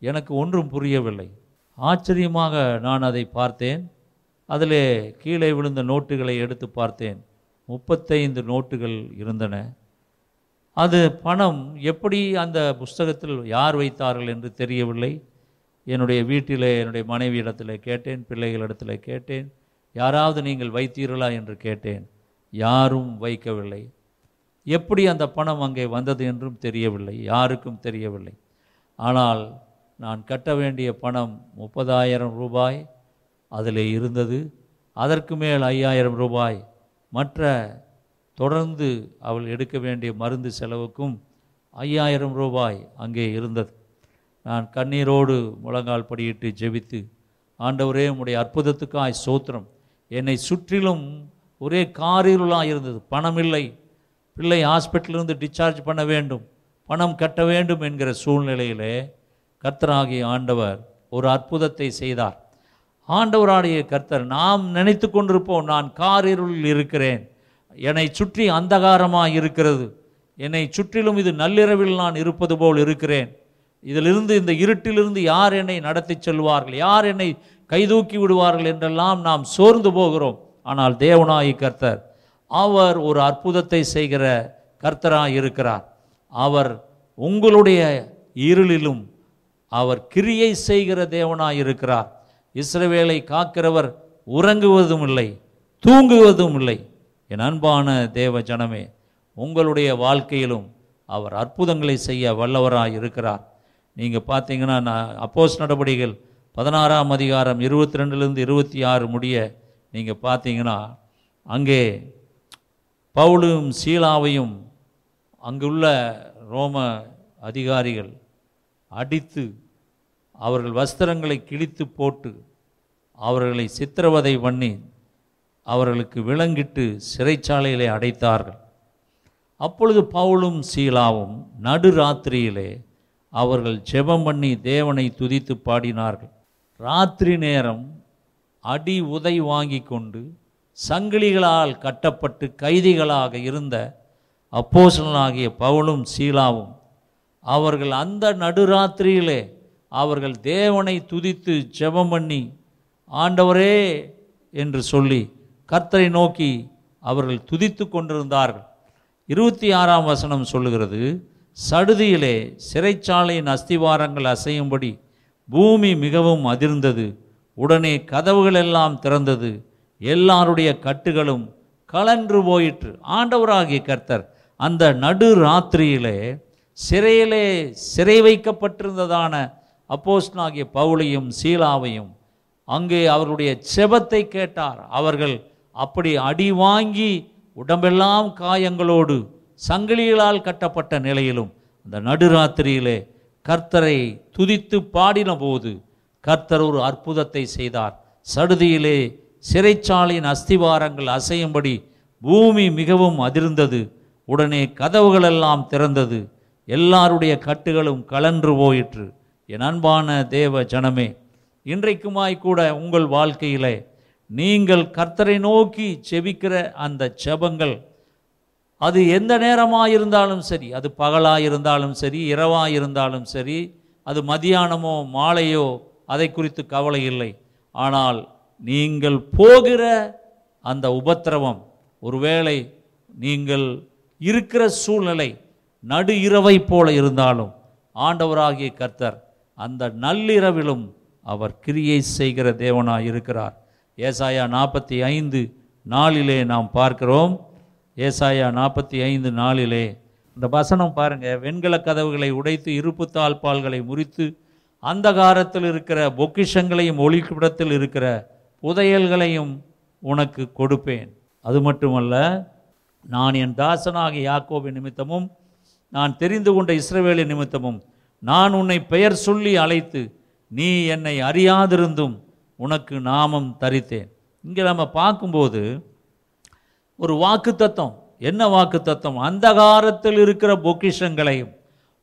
எனக்கு ஒன்றும் புரியவில்லை. ஆச்சரியமாக நான் அதை பார்த்தேன். அதிலே கீழே விழுந்த நோட்டுகளை எடுத்து பார்த்தேன். முப்பத்தைந்து நோட்டுகள் இருந்தன. அது பணம் எப்படி அந்த புஸ்தகத்தில் யார் வைத்தார்கள் என்று தெரியவில்லை. என்னுடைய வீட்டிலே என்னுடைய மனைவியிடத்தில் கேட்டேன் பிள்ளைகளிடத்தில் கேட்டேன். யாராவது நீங்கள் வைத்தீர்களா என்று கேட்டேன். யாரும் வைக்கவில்லை. எப்படி அந்த பணம் அங்கே வந்தது என்றும் தெரியவில்லை. யாருக்கும் தெரியவில்லை. ஆனால் நான் கட்ட வேண்டிய பணம் முப்பதாயிரம் ரூபாய் அதிலே இருந்தது. அதற்கு மேல் ஐயாயிரம் ரூபாய். மற்ற தொடர்ந்து அவள் எடுக்க வேண்டிய மருந்து செலவுக்கும் ஐயாயிரம் ரூபாய் அங்கே இருந்தது. நான் கண்ணீரோடு முழங்கால் படியிட்டு ஜெபித்து ஆண்டவரே உடைய அற்புதத்துக்காய் சோத்திரம். என்னை சுற்றிலும் ஒரே காரிருளாக இருந்தது. பணம் இல்லை பிள்ளை ஹாஸ்பிட்டலிருந்து டிஸ்சார்ஜ் பண்ண வேண்டும். பணம் கட்ட வேண்டும் என்கிற சூழ்நிலையிலே கர்த்தராகிய ஆண்டவர் ஒரு அற்புதத்தை செய்தார். ஆண்டவராடைய கர்த்தர் நாம் நினைத்து கொண்டிருப்போம் நான் காரிருளில் இருக்கிறேன். என்னை சுற்றி அந்தகாரமாக இருக்கிறது. என்னை சுற்றிலும் இது நள்ளிரவில் நான் இருப்பது போல் இருக்கிறேன். இதிலிருந்து இந்த இருட்டிலிருந்து யார் என்னை நடத்தி செல்வார்கள்? யார் என்னை கைதூக்கி விடுவார்கள் என்றெல்லாம் நாம் சோர்ந்து போகிறோம். ஆனால் தேவனாயி கர்த்தர் அவர் ஒரு அற்புதத்தை செய்கிற கர்த்தராக இருக்கிறார். அவர் உங்களுடைய இருளிலும் அவர் கிரியை செய்கிற தேவனாக இருக்கிறார். இஸ்ரவேலை காக்கிறவர் உறங்குவதும் இல்லை தூங்குவதும் இல்லை. என் அன்பான தேவ ஜனமே உங்களுடைய வாழ்க்கையிலும் அவர் அற்புதங்களை செய்ய வல்லவராக இருக்கிறார். நீங்கள் பார்த்தீங்கன்னா நான் அப்போஸ் நடவடிக்கைகள் பதினாறாம் அதிகாரம் இருபத்தி ரெண்டுலேருந்து இருபத்தி ஆறு முடிய நீங்கள் பார்த்தீங்கன்னா அங்கே பவுலும் சீலாவையும் அங்குள்ள ரோம அதிகாரிகள் அடித்து அவர்கள் வஸ்திரங்களை கிழித்து போட்டு அவர்களை சித்திரவதை பண்ணி அவர்களுக்கு விலங்கிட்டு சிறைச்சாலையிலே அடைத்தார்கள். அப்பொழுது பவுலும் சீலாவும் நடுராத்திரியிலே அவர்கள் ஜெபம் பண்ணி தேவனை துதித்து பாடினார்கள். ராத்திரி நேரம் அடி உதை வாங்கி கொண்டு சங்கிலிகளால் கட்டப்பட்டு கைதிகளாக இருந்த அப்போசனாகிய பவுலும் சீலாவும் அவர்கள் அந்த நடுராத்திரியிலே அவர்கள் தேவனை துதித்து ஜெபம் பண்ணி ஆண்டவரே என்று சொல்லி கர்த்தரை நோக்கி அவர்கள் துதித்து கொண்டிருந்தார்கள். இருபத்தி ஆறாம் வசனம் சொல்லுகிறது சடுதியிலே சிறைச்சாலையின் அஸ்திவாரங்கள் அசையும்படி பூமி மிகவும் அதிர்ந்தது. உடனே கதவுகள் எல்லாம் திறந்தது. எல்லாருடைய கட்டுகளும் கலன்று போயிற்று. ஆண்டவராகிய கர்த்தர் அந்த நடு ராத்திரியிலே சிறையிலே சிறை வைக்கப்பட்டிருந்ததான அப்போஸ்னாகிய பவுளையும் சீலாவையும் அங்கே அவருடைய செபத்தை கேட்டார். அவர்கள் அப்படி அடி வாங்கி உடம்பெல்லாம் காயங்களோடு சங்கிலிகளால் கட்டப்பட்ட நிலையிலும் அந்த நடுராத்திரியிலே கர்த்தரை துதித்து பாடின போது கர்த்தர் ஒரு அற்புதத்தை செய்தார். சடுதியிலே சிறைச்சாலையின் அஸ்திவாரங்கள் அசையும்படி பூமி மிகவும் அதிர்ந்தது. உடனே கதவுகளெல்லாம் திறந்தது. எல்லாருடைய கட்டுகளும் கலன்று போயிற்று. என் அன்பான தேவ ஜனமே இன்றைக்குமாய் கூட உங்கள் வாழ்க்கையிலே நீங்கள் கர்த்தரை நோக்கி செபிக்கிற அந்த செபங்கள் அது எந்த நேரமாக இருந்தாலும் சரி அது பகலாக இருந்தாலும் சரி இரவாக இருந்தாலும் சரி அது மதியானமோ மாலையோ அதை குறித்து கவலை இல்லை. ஆனால் நீங்கள் போகிற அந்த உபத்திரவம் ஒருவேளை நீங்கள் இருக்கிற சூழ்நிலை நடு இரவை போல இருந்தாலும் ஆண்டவராகிய கர்த்தர் அந்த நள்ளிரவிலும் அவர் கிரியை செய்கிற தேவனாக இருக்கிறார் ஏசாயா நாற்பத்தி ஐந்து நாளிலே நாம் பார்க்கிறோம். ஏசாயா நாற்பத்தி ஐந்து நாளிலே இந்த வசனம் பாருங்கள் வெண்கல கதவுகளை உடைத்து இருப்பு தாழ்பால்களை முறித்து அந்தகாரத்தில் இருக்கிற பொக்கிஷங்களையும் ஒளிக்கிடத்தில் இருக்கிற புதையல்களையும் உனக்கு கொடுப்பேன். அது மட்டுமல்ல நான் என் தாசனாகிய யாக்கோவின் நிமித்தமும் நான் தெரிந்து கொண்ட இஸ்ரவேலின் நிமித்தமும் நான் உன்னை பெயர் சொல்லி அழைத்து நீ என்னை அறியாதிருந்தும் உனக்கு நாமம் தரித்தேன். இங்கே நம்ம பார்க்கும்போது ஒரு வாக்கு தத்துவம் என்ன வாக்கு தத்துவம் அந்தகாரத்தில் இருக்கிற பொக்கிஷங்களையும்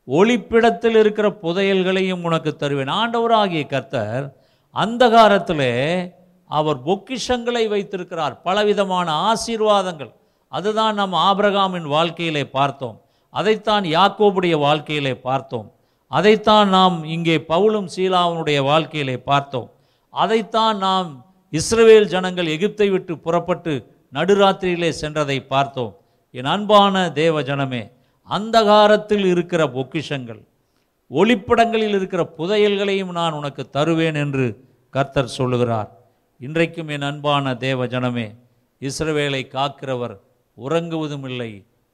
ஒளிப்பிடத்தில் இருக்கிற புதையல்களையும் உனக்கு தருவேன். ஆண்டவராகிய கர்த்தர் அந்தகாரத்தில் அவர் பொக்கிஷங்களை வைத்திருக்கிறார். பலவிதமான ஆசீர்வாதங்கள். அதுதான் நாம் ஆபிரகாமின் வாழ்க்கையிலே பார்த்தோம். அதைத்தான் யாக்கோபுடைய வாழ்க்கையிலே பார்த்தோம். அதைத்தான் நாம் இங்கே பவுலும் சீலாவனுடைய வாழ்க்கையிலே பார்த்தோம். அதைத்தான் நாம் இஸ்ரவேல் ஜனங்கள் எகிப்தை விட்டு புறப்பட்டு நடுராத்திரியிலே சென்றதை பார்த்தோம். என் அன்பான தேவ ஜனமே அந்தகாரத்தில் இருக்கிற பொக்கிஷங்கள் ஒளிப்படங்களில் இருக்கிற புதையல்களையும் நான் உனக்கு தருவேன் என்று கர்த்தர் சொல்லுகிறார். இன்றைக்கும் என் அன்பான தேவ ஜனமே இஸ்ரவேலை காக்கிறவர் உறங்குவதும் இல்லை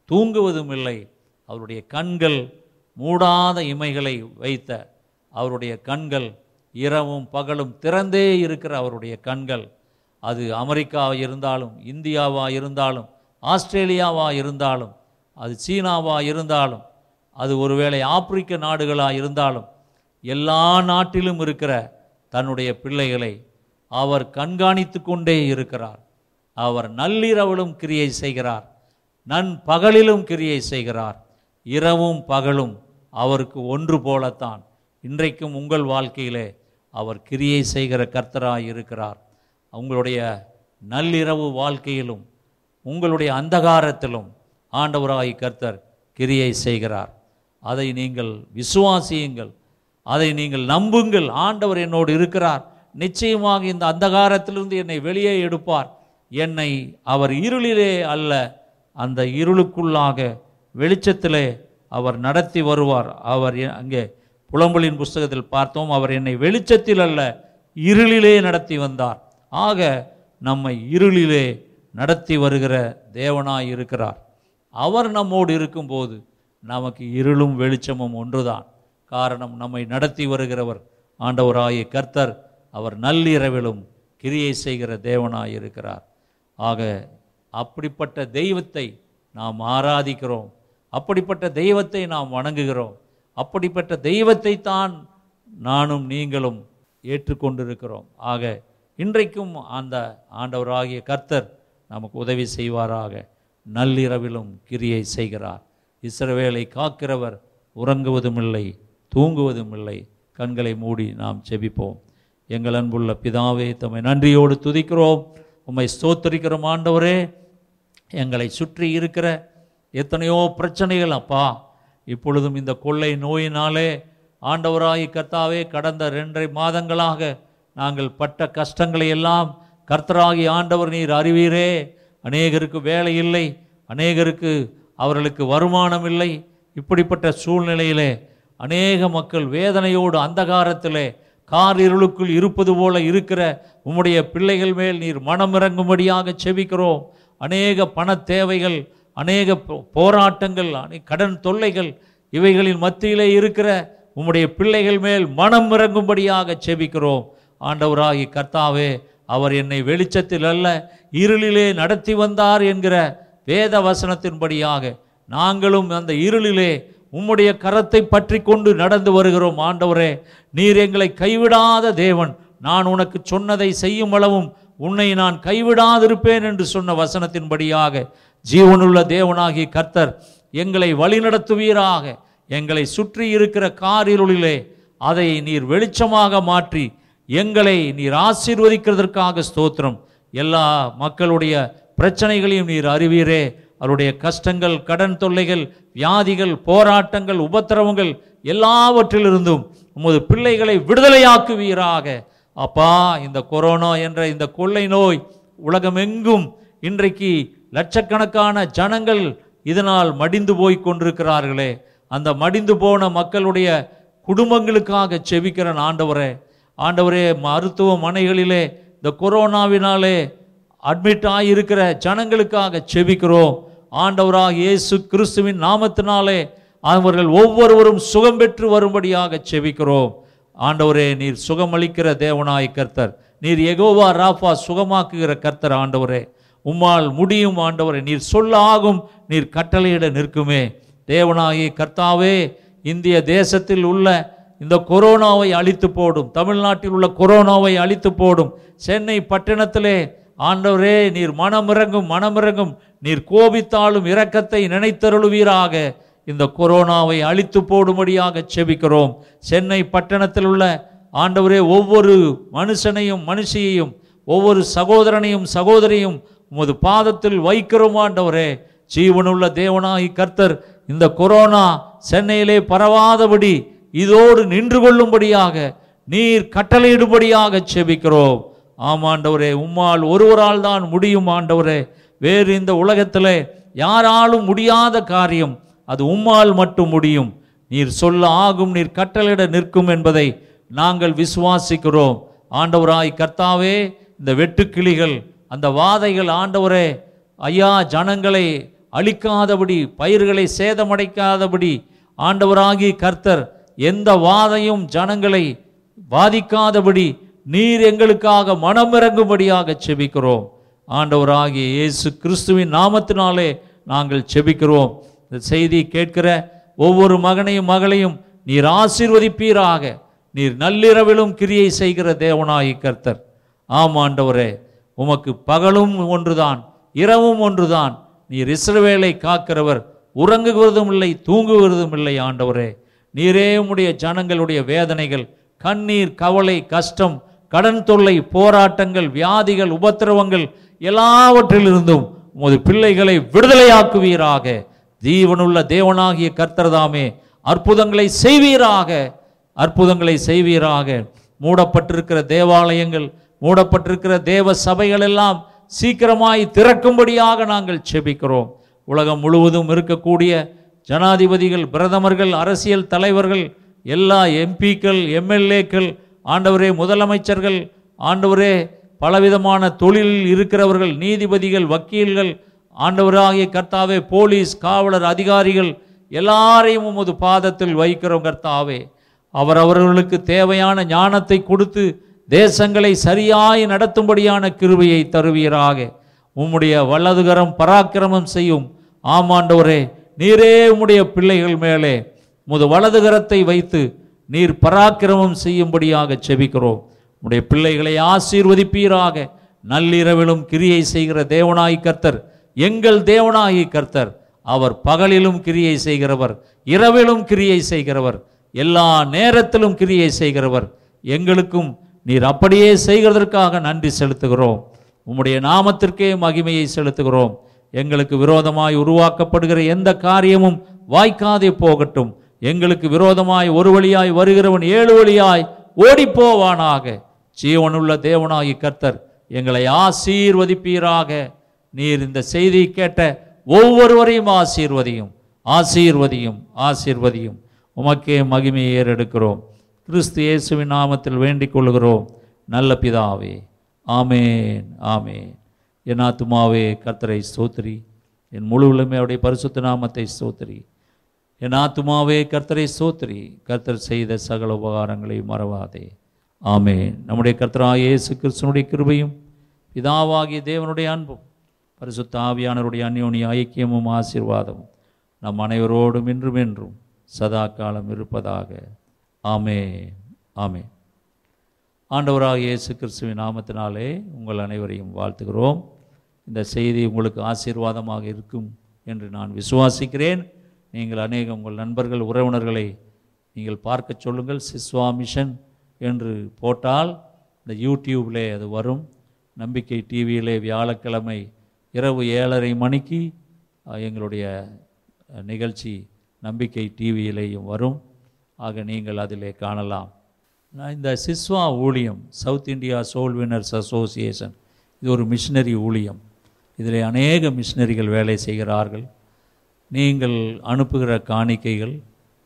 தூங்குவதும் இல்லை. அவருடைய கண்கள் மூடாத இமைகளை வைத்த அவருடைய கண்கள் இரவும் பகலும் திறந்தே இருக்கிற அவருடைய கண்கள் அது அமெரிக்காவாக இருந்தாலும் இந்தியாவாக இருந்தாலும் ஆஸ்திரேலியாவாக இருந்தாலும் அது சீனாவாக இருந்தாலும் அது ஒருவேளை ஆப்பிரிக்க நாடுகளாக இருந்தாலும் எல்லா நாட்டிலும் இருக்கிற தன்னுடைய பிள்ளைகளை அவர் கண்காணித்து கொண்டே இருக்கிறார். அவர் நள்ளிரவிலும் கிரியை செய்கிறார் நன் பகலிலும் கிரியை செய்கிறார் இரவும் பகலும் அவருக்கு ஒன்று போலத்தான். இன்றைக்கும் உங்கள் வாழ்க்கையிலே அவர் கிரியை செய்கிற கர்த்தராய் இருக்கிறார் உங்களுடைய நள்ளிரவு வாழ்க்கையிலும் உங்களுடைய அந்தகாரத்திலும் ஆண்டவராய் கர்த்தர் கிரியை செய்கிறார். அதை நீங்கள் விசுவாசியுங்கள். அதை நீங்கள் நம்புங்கள். ஆண்டவர் என்னோடு இருக்கிறார். நிச்சயமாக இந்த அந்தகாரத்திலிருந்து என்னை வெளியே எடுப்பார். என்னை அவர் இருளிலே அல்ல அந்த இருளுக்குள்ளாக வெளிச்சத்திலே அவர் நடத்தி வருவார். அவர் எ- அங்கே புலம்பலின் புஸ்தகத்தில் பார்த்தோம் அவர் என்னை வெளிச்சத்தில் அல்ல இருளிலே நடத்தி வந்தார். ஆக நம்மை இருளிலே நடத்தி வருகிற தேவனாய் இருக்கிறார். அவர் நம்மோடு இருக்கும்போது நமக்கு இருளும் வெளிச்சமும் ஒன்றுதான். காரணம் நம்மை நடத்தி வருகிறவர் ஆண்டவராகிய கர்த்தர். அவர் நள்ளிரவிலும் கிரியை செய்கிற தேவனாய் இருக்கிறார். ஆக அப்படிப்பட்ட தெய்வத்தை நாம் ஆராதிக்கிறோம். அப்படிப்பட்ட தெய்வத்தை நாம் வணங்குகிறோம். அப்படிப்பட்ட தெய்வத்தை தான் நானும் நீங்களும் ஏற்றுக்கொண்டிருக்கிறோம். ஆக இன்றைக்கும் அந்த ஆண்டவராகிய கர்த்தர் நமக்கு உதவி செய்வாராக. நள்ளிரவிலும் கிரியை செய்கிறார். இஸ்ரவேலை காக்கிறவர் உறங்குவதும் இல்லை தூங்குவதும் இல்லை கண்களை மூடி நாம் செபிப்போம் எங்கள் அன்புள்ள பிதாவே தம்மை நன்றியோடு துதிக்கிறோம். உம்மை ஸ்தோத்தரிக்கிறோம் ஆண்டவரே. எங்களை சுற்றி இருக்கிற எத்தனையோ பிரச்சனைகள் அப்பா இப்பொழுதும் இந்த கொள்ளை நோயினாலே ஆண்டவராய் கர்த்தாவே கடந்த ரெண்டரை மாதங்களாக நாங்கள் பட்ட கஷ்டங்களை எல்லாம் கர்த்தராகி ஆண்டவர் நீர் அறிவீரே. அநேகருக்கு வேலை இல்லை அநேகருக்கு அவர்களுக்கு வருமானம் இல்லை. இப்படிப்பட்ட சூழ்நிலையிலே அநேக மக்கள் வேதனையோடு அந்தகாரத்திலே கார் இருளுக்குள் இருப்பது போல இருக்கிற உம்முடைய பிள்ளைகள் மேல் நீர் மனம் இறங்கும்படியாக செபிக்கிறோம். அநேக பண தேவைகள் அநேக போ- போராட்டங்கள் அநே- கடன் தொல்லைகள் இவைகளின் மத்தியிலே இருக்கிற உம்முடைய பிள்ளைகள் மேல் மனம் இறங்கும்படியாக செபிக்கிறோம். ஆண்டவராகி கர்த்தாவே அவர் என்னை வெளிச்சத்தில் அல்ல இருளிலே நடத்தி வந்தார் என்கிற வேத வசனத்தின்படியாக நாங்களும் அந்த இருளிலே உம்முடைய கரத்தை பற்றி கொண்டு நடந்து வருகிறோம். ஆண்டவரே நீர் எங்களை கைவிடாத தேவன். நான் உனக்கு சொன்னதை செய்யும் அளவும் உன்னை நான் கைவிடாதிருப்பேன் என்று சொன்ன வசனத்தின்படியாக ஜீவனுள்ள தேவனாகிய கர்த்தர் எங்களை வழிநடத்துவீராக. எங்களை சுற்றி இருக்கிற காரிருளிலே அதை நீர் வெளிச்சமாக மாற்றி எங்களை நீர் ஆசீர்வதிக்கிறதற்காக ஸ்தோத்திரம். எல்லா மக்களுடைய பிரச்சனைகளையும் நீர் அறிவீரே. அவருடைய கஷ்டங்கள் கடன் தொல்லைகள் வியாதிகள் போராட்டங்கள் உபத்திரவங்கள் எல்லாவற்றிலிருந்தும் உமது பிள்ளைகளை விடுதலையாக்குவீராக. அப்பா இந்த கொரோனா என்ற இந்த கொள்ளை நோய் உலகமெங்கும் இன்றைக்கு லட்சக்கணக்கான ஜனங்கள் இதனால் மடிந்து போய் கொண்டிருக்கிறார்களே. அந்த மடிந்து போன மக்களுடைய குடும்பங்களுக்காக செவிக்கிற ஆண்டவரே ஆண்டவரே மருத்துவமனைகளிலே இந்த கொரோனாவினாலே அட்மிட் ஆகியிருக்கிற ஜனங்களுக்காக செபிக்கிறோம். ஆண்டவராக இயேசு கிறிஸ்துவின் நாமத்தினாலே அவர்கள் ஒவ்வொருவரும் சுகம் பெற்று வரும்படியாக செபிக்கிறோம். ஆண்டவரே நீர் சுகமளிக்கிற தேவனாய் கர்த்தர். நீர் எகோவா ராஃபா சுகமாக்குகிற கர்த்தர் ஆண்டவரே. உம்மால் முடியும் ஆண்டவரே நீர் சொல்ல ஆகும் நீர் கட்டளையிட நிற்குமே. தேவனாகி கர்த்தாவே இந்திய தேசத்தில் உள்ள இந்த கொரோனாவை அழித்து போடும் தமிழ்நாட்டில் உள்ள கொரோனாவை அழித்து போடும். சென்னை பட்டணத்திலே ஆண்டவரே நீர் மனமிறங்கும் மனமிறங்கும். நீர் கோபித்தாலும் இரக்கத்தை நினைத்தருளுவீராக. இந்த கொரோனாவை அழித்து போடும்படியாக செபிக்கிறோம். சென்னை பட்டணத்தில் உள்ள ஆண்டவரே ஒவ்வொரு மனுஷனையும் மனுஷியையும் ஒவ்வொரு சகோதரனையும் சகோதரியும் உமது பாதத்தில் வைக்கிறோம் ஆண்டவரே. ஜீவனுள்ள தேவனாகி கர்த்தர் இந்த கொரோனா சென்னையிலே பரவாதபடி இதோடு நின்று கொள்ளும்படியாக நீர் கட்டளையிடும்படியாக செபிக்கிறோம். ஆமாண்டவரே உம்மால் ஒருவரால் தான் முடியும் ஆண்டவரே. வேறு இந்த உலகத்தில் யாராலும் முடியாத காரியம் அது உம்மால் மட்டும் முடியும். நீர் சொல்ல ஆகும் நீர் கட்டளையிட நிற்கும் என்பதை நாங்கள் விசுவாசிக்கிறோம். ஆண்டவராய் கர்த்தாவே இந்த வெட்டுக்கிளிகள் அந்த வாதைகள் ஆண்டவரே ஐயா ஜனங்களை அழிக்காதபடி பயிர்களை சேதமடைக்காதபடி ஆண்டவராகி கர்த்தர் எந்த வாதையும் ஜனங்களை பாதிக்காதபடி நீர் எங்களுக்காக மனமிறங்கும்படியாக செபிக்கிறோம். ஆண்டவராகிய இயேசு கிறிஸ்துவின் நாமத்தினாலே நாங்கள் செபிக்கிறோம். இந்த செய்தி கேட்கிற ஒவ்வொரு மகனையும் மகளையும் நீர் ஆசீர்வதிப்பீராக. நீர் நள்ளிரவிலும் கிரியை செய்கிற தேவனாகி கர்த்தர். ஆம் ஆண்டவரே உமக்கு பகலும் ஒன்றுதான் இரவும் ஒன்றுதான். நீர் இஸ்ரவேலை காக்கிறவர் உறங்குகிறதும் இல்லை தூங்குவதும் இல்லை ஆண்டவரே. நீரே உம்முடைய ஜனங்களுடைய வேதனைகள் கண்ணீர் கவலை கஷ்டம் கடன் தொல்லை போராட்டங்கள் வியாதிகள் உபத்திரவங்கள் எல்லாவற்றிலிருந்தும் உமது பிள்ளைகளை விடுதலையாக்குவீராக. ஜீவனுள்ள தேவனாகிய கர்த்தர்தாமே அற்புதங்களை செய்வீராக அற்புதங்களை செய்வீராக. மூடப்பட்டிருக்கிற தேவாலயங்கள் மூடப்பட்டிருக்கிற தேவ சபைகள் எல்லாம் சீக்கிரமாய் திறக்கும்படியாக நாங்கள் செபிக்கிறோம். உலகம் முழுவதும் இருக்கக்கூடிய ஜனாதிபதிகள் பிரதமர்கள் அரசியல் தலைவர்கள் எல்லா எம்பிக்கள் எம்எல்ஏக்கள் ஆண்டவரே முதலமைச்சர்கள் ஆண்டவரே பலவிதமான தொழிலில் இருக்கிறவர்கள் நீதிபதிகள் வக்கீல்கள் ஆண்டவராகிய கர்த்தாவே போலீஸ் காவலர் அதிகாரிகள் எல்லாரையும் உமது பாதத்தில் வைக்கிறோம் கர்த்தாவே. அவரவர்களுக்கு தேவையான ஞானத்தை கொடுத்து தேசங்களை சரியாய் நடத்தும்படியான கிருவையை தருவீராக. உம்முடைய வலதுகரம் பராக்கிரமம் செய்யும். ஆமாண்டவரே நீரே உம்முடைய பிள்ளைகள் மேலே உமது வலதுகரத்தை வைத்து நீர் பராக்கிரமம் செய்யும்படியாக செபிக்கிறோம். உம்முடைய பிள்ளைகளை ஆசீர்வதிப்பீராக. நள்ளிரவிலும் கிரியை செய்கிற தேவனாய் கர்த்தர் எங்கள் தேவனாகி கர்த்தர் அவர் பகலிலும் கிரியை செய்கிறவர் இரவிலும் கிரியை செய்கிறவர் எல்லா நேரத்திலும் கிரியை செய்கிறவர். எங்களுக்கும் நீர் அப்படியே செய்கிறதற்காக நன்றி செலுத்துகிறோம். உம்முடைய நாமத்திற்கே மகிமையை செலுத்துகிறோம். எங்களுக்கு விரோதமாய் உருவாக்கப்படுகிற எந்த காரியமும் வாய்க்காதே போகட்டும். எங்களுக்கு விரோதமாய் ஒரு வழியாய் வருகிறவன் ஏழு வழியாய் ஓடிப்போவானாக. ஜீவனுள்ள தேவனாகி கர்த்தர் எங்களை ஆசீர்வதிப்பீராக. நீர் இந்த செய்தியை கேட்ட ஒவ்வொருவரையும் ஆசீர்வதியும் ஆசீர்வதியும் ஆசீர்வதியும். உமக்கே மகிமையை ஏறெடுக்கிறோம். கிறிஸ்து இயேசுவின் நாமத்தில் வேண்டிக் கொள்கிறோம். நல்ல பிதாவே. ஆமேன் ஆமேன். என் ஆத்துமாவே கர்த்தரை சோத்திரி என் முழு உளமையுடைய அவருடைய பரிசுத்த நாமத்தை ஸ்தோத்திரி. என் ஆத்துமாவே கர்த்தரை சோத்திரி கர்த்தர் செய்த சகல உபகாரங்களை மறவாதே. ஆமே நம்முடைய கர்த்தராகிய இயேசு கிறிஸ்துனுடைய கிருபையும் பிதாவாகிய தேவனுடைய அன்பும் பரிசுத்த ஆவியானவருடைய அந்யோனிய ஐக்கியமும் ஆசீர்வாதமும் நம் அனைவரோடும் இன்றும் என்றும் சதா காலம் இருப்பதாக. ஆமே ஆமே ஆண்டவராக இயேசு கிறிஸ்துவின் நாமத்தினாலே உங்கள் அனைவரையும் வாழ்த்துகிறோம். இந்த செய்தி உங்களுக்கு ஆசீர்வாதமாக இருக்கும் என்று நான் விசுவாசிக்கிறேன். நீங்கள் அநேக உங்கள் நண்பர்கள் உறவினர்களை நீங்கள் பார்க்க சொல்லுங்கள். சிஸ்வா மிஷன் என்று போட்டால் இந்த யூடியூப்லே அது வரும். நம்பிக்கை டிவியிலே வியாழக்கிழமை இரவு ஏழரை மணிக்கு எங்களுடைய நிகழ்ச்சி நம்பிக்கை டிவியிலேயும் வரும். ஆக நீங்கள் அதிலே காணலாம். நான் இந்த சிஸ்வா ஊழியம் South India soul winners association இது ஒரு மிஷினரி ஊழியம். இதில் அநேக மிஷினரிகள் வேலை செய்கிறார்கள். நீங்கள் அனுப்புகிற காணிக்கைகள்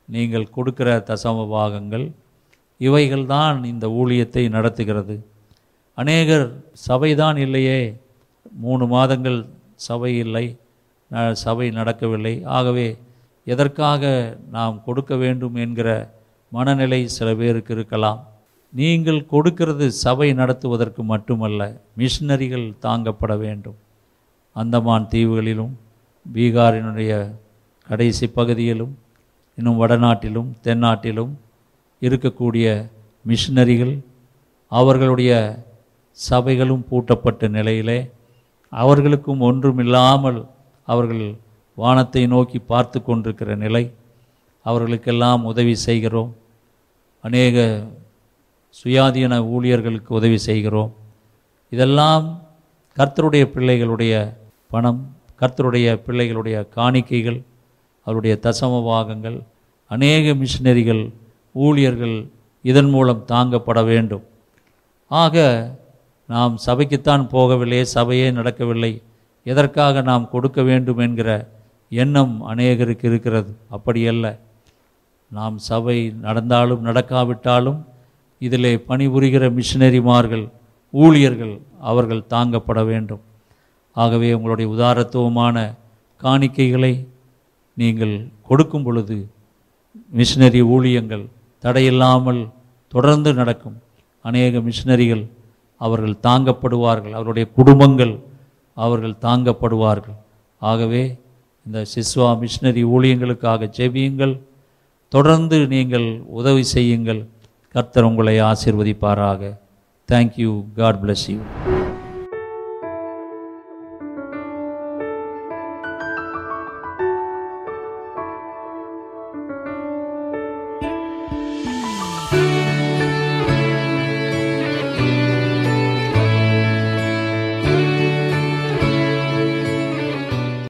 நீங்கள் கொடுக்கிற தசம பாகங்கள் இவைகள்தான் இந்த ஊழியத்தை நடத்துகிறது. அநேகர் சபைதான் இல்லையே. மூணு மாதங்கள் சபை இல்லை சபை நடக்கவில்லை. ஆகவே எதற்காக நாம் கொடுக்க வேண்டும் என்கிற மனநிலை சில பேருக்கு இருக்கலாம். நீங்கள் கொடுக்கிறது சபை நடத்துவதற்கு மட்டுமல்ல மிஷினரிகள் தாங்கப்பட வேண்டும். அந்தமான் தீவுகளிலும் பீகாரினுடைய கடைசி பகுதியிலும் இன்னும் வடநாட்டிலும் தென்னாட்டிலும் இருக்கக்கூடிய மிஷினரிகள் அவர்களுடைய சபைகளும் பூட்டப்பட்ட நிலையிலே அவர்களுக்கும் ஒன்றுமில்லாமல் அவர்கள் வானத்தை நோக்கி பார்த்து கொண்டிருக்கிற நிலை அவர்களுக்கெல்லாம் உதவி செய்கிறோம். அநேக சுயாதீன ஊழியர்களுக்கு உதவி செய்கிறோம். இதெல்லாம் கர்த்தருடைய பிள்ளைகளுடைய பணம் கர்த்தருடைய பிள்ளைகளுடைய காணிக்கைகள் அவருடைய தசம பாகங்கள் அநேக மிஷினரிகள் ஊழியர்கள் இதன் மூலம் தாங்கப்பட வேண்டும். ஆக நாம் சபைக்குத்தான் போகவில்லை சபையே நடக்கவில்லை. எதற்காக நாம் கொடுக்க வேண்டும் என்கிற எண்ணம் அநேகருக்கு இருக்கிறது. அப்படியல்ல. நாம் சபை நடந்தாலும் நடக்காவிட்டாலும் இதிலே பணிபுரிகிற மிஷினரிமார்கள் ஊழியர்கள் அவர்கள் தாங்கப்பட வேண்டும். ஆகவே உங்களுடைய உதாரத்துவமான காணிக்கைகளை நீங்கள் கொடுக்கும் பொழுது மிஷினரி ஊழியங்கள் தடையில்லாமல் தொடர்ந்து நடக்கும். அநேக மிஷினரிகள் அவர்கள் தாங்கப்படுவார்கள். அவருடைய குடும்பங்கள் அவர்கள் தாங்கப்படுவார்கள். ஆகவே இந்த சிஸ்வா மிஷினரி ஊழியங்களுக்காக ஜெபியுங்கள். தொடர்ந்து நீங்கள் உதவி செய்யுங்கள். கர்த்தர் உங்களை ஆசிர்வதிப்பாராக. Thank you God bless you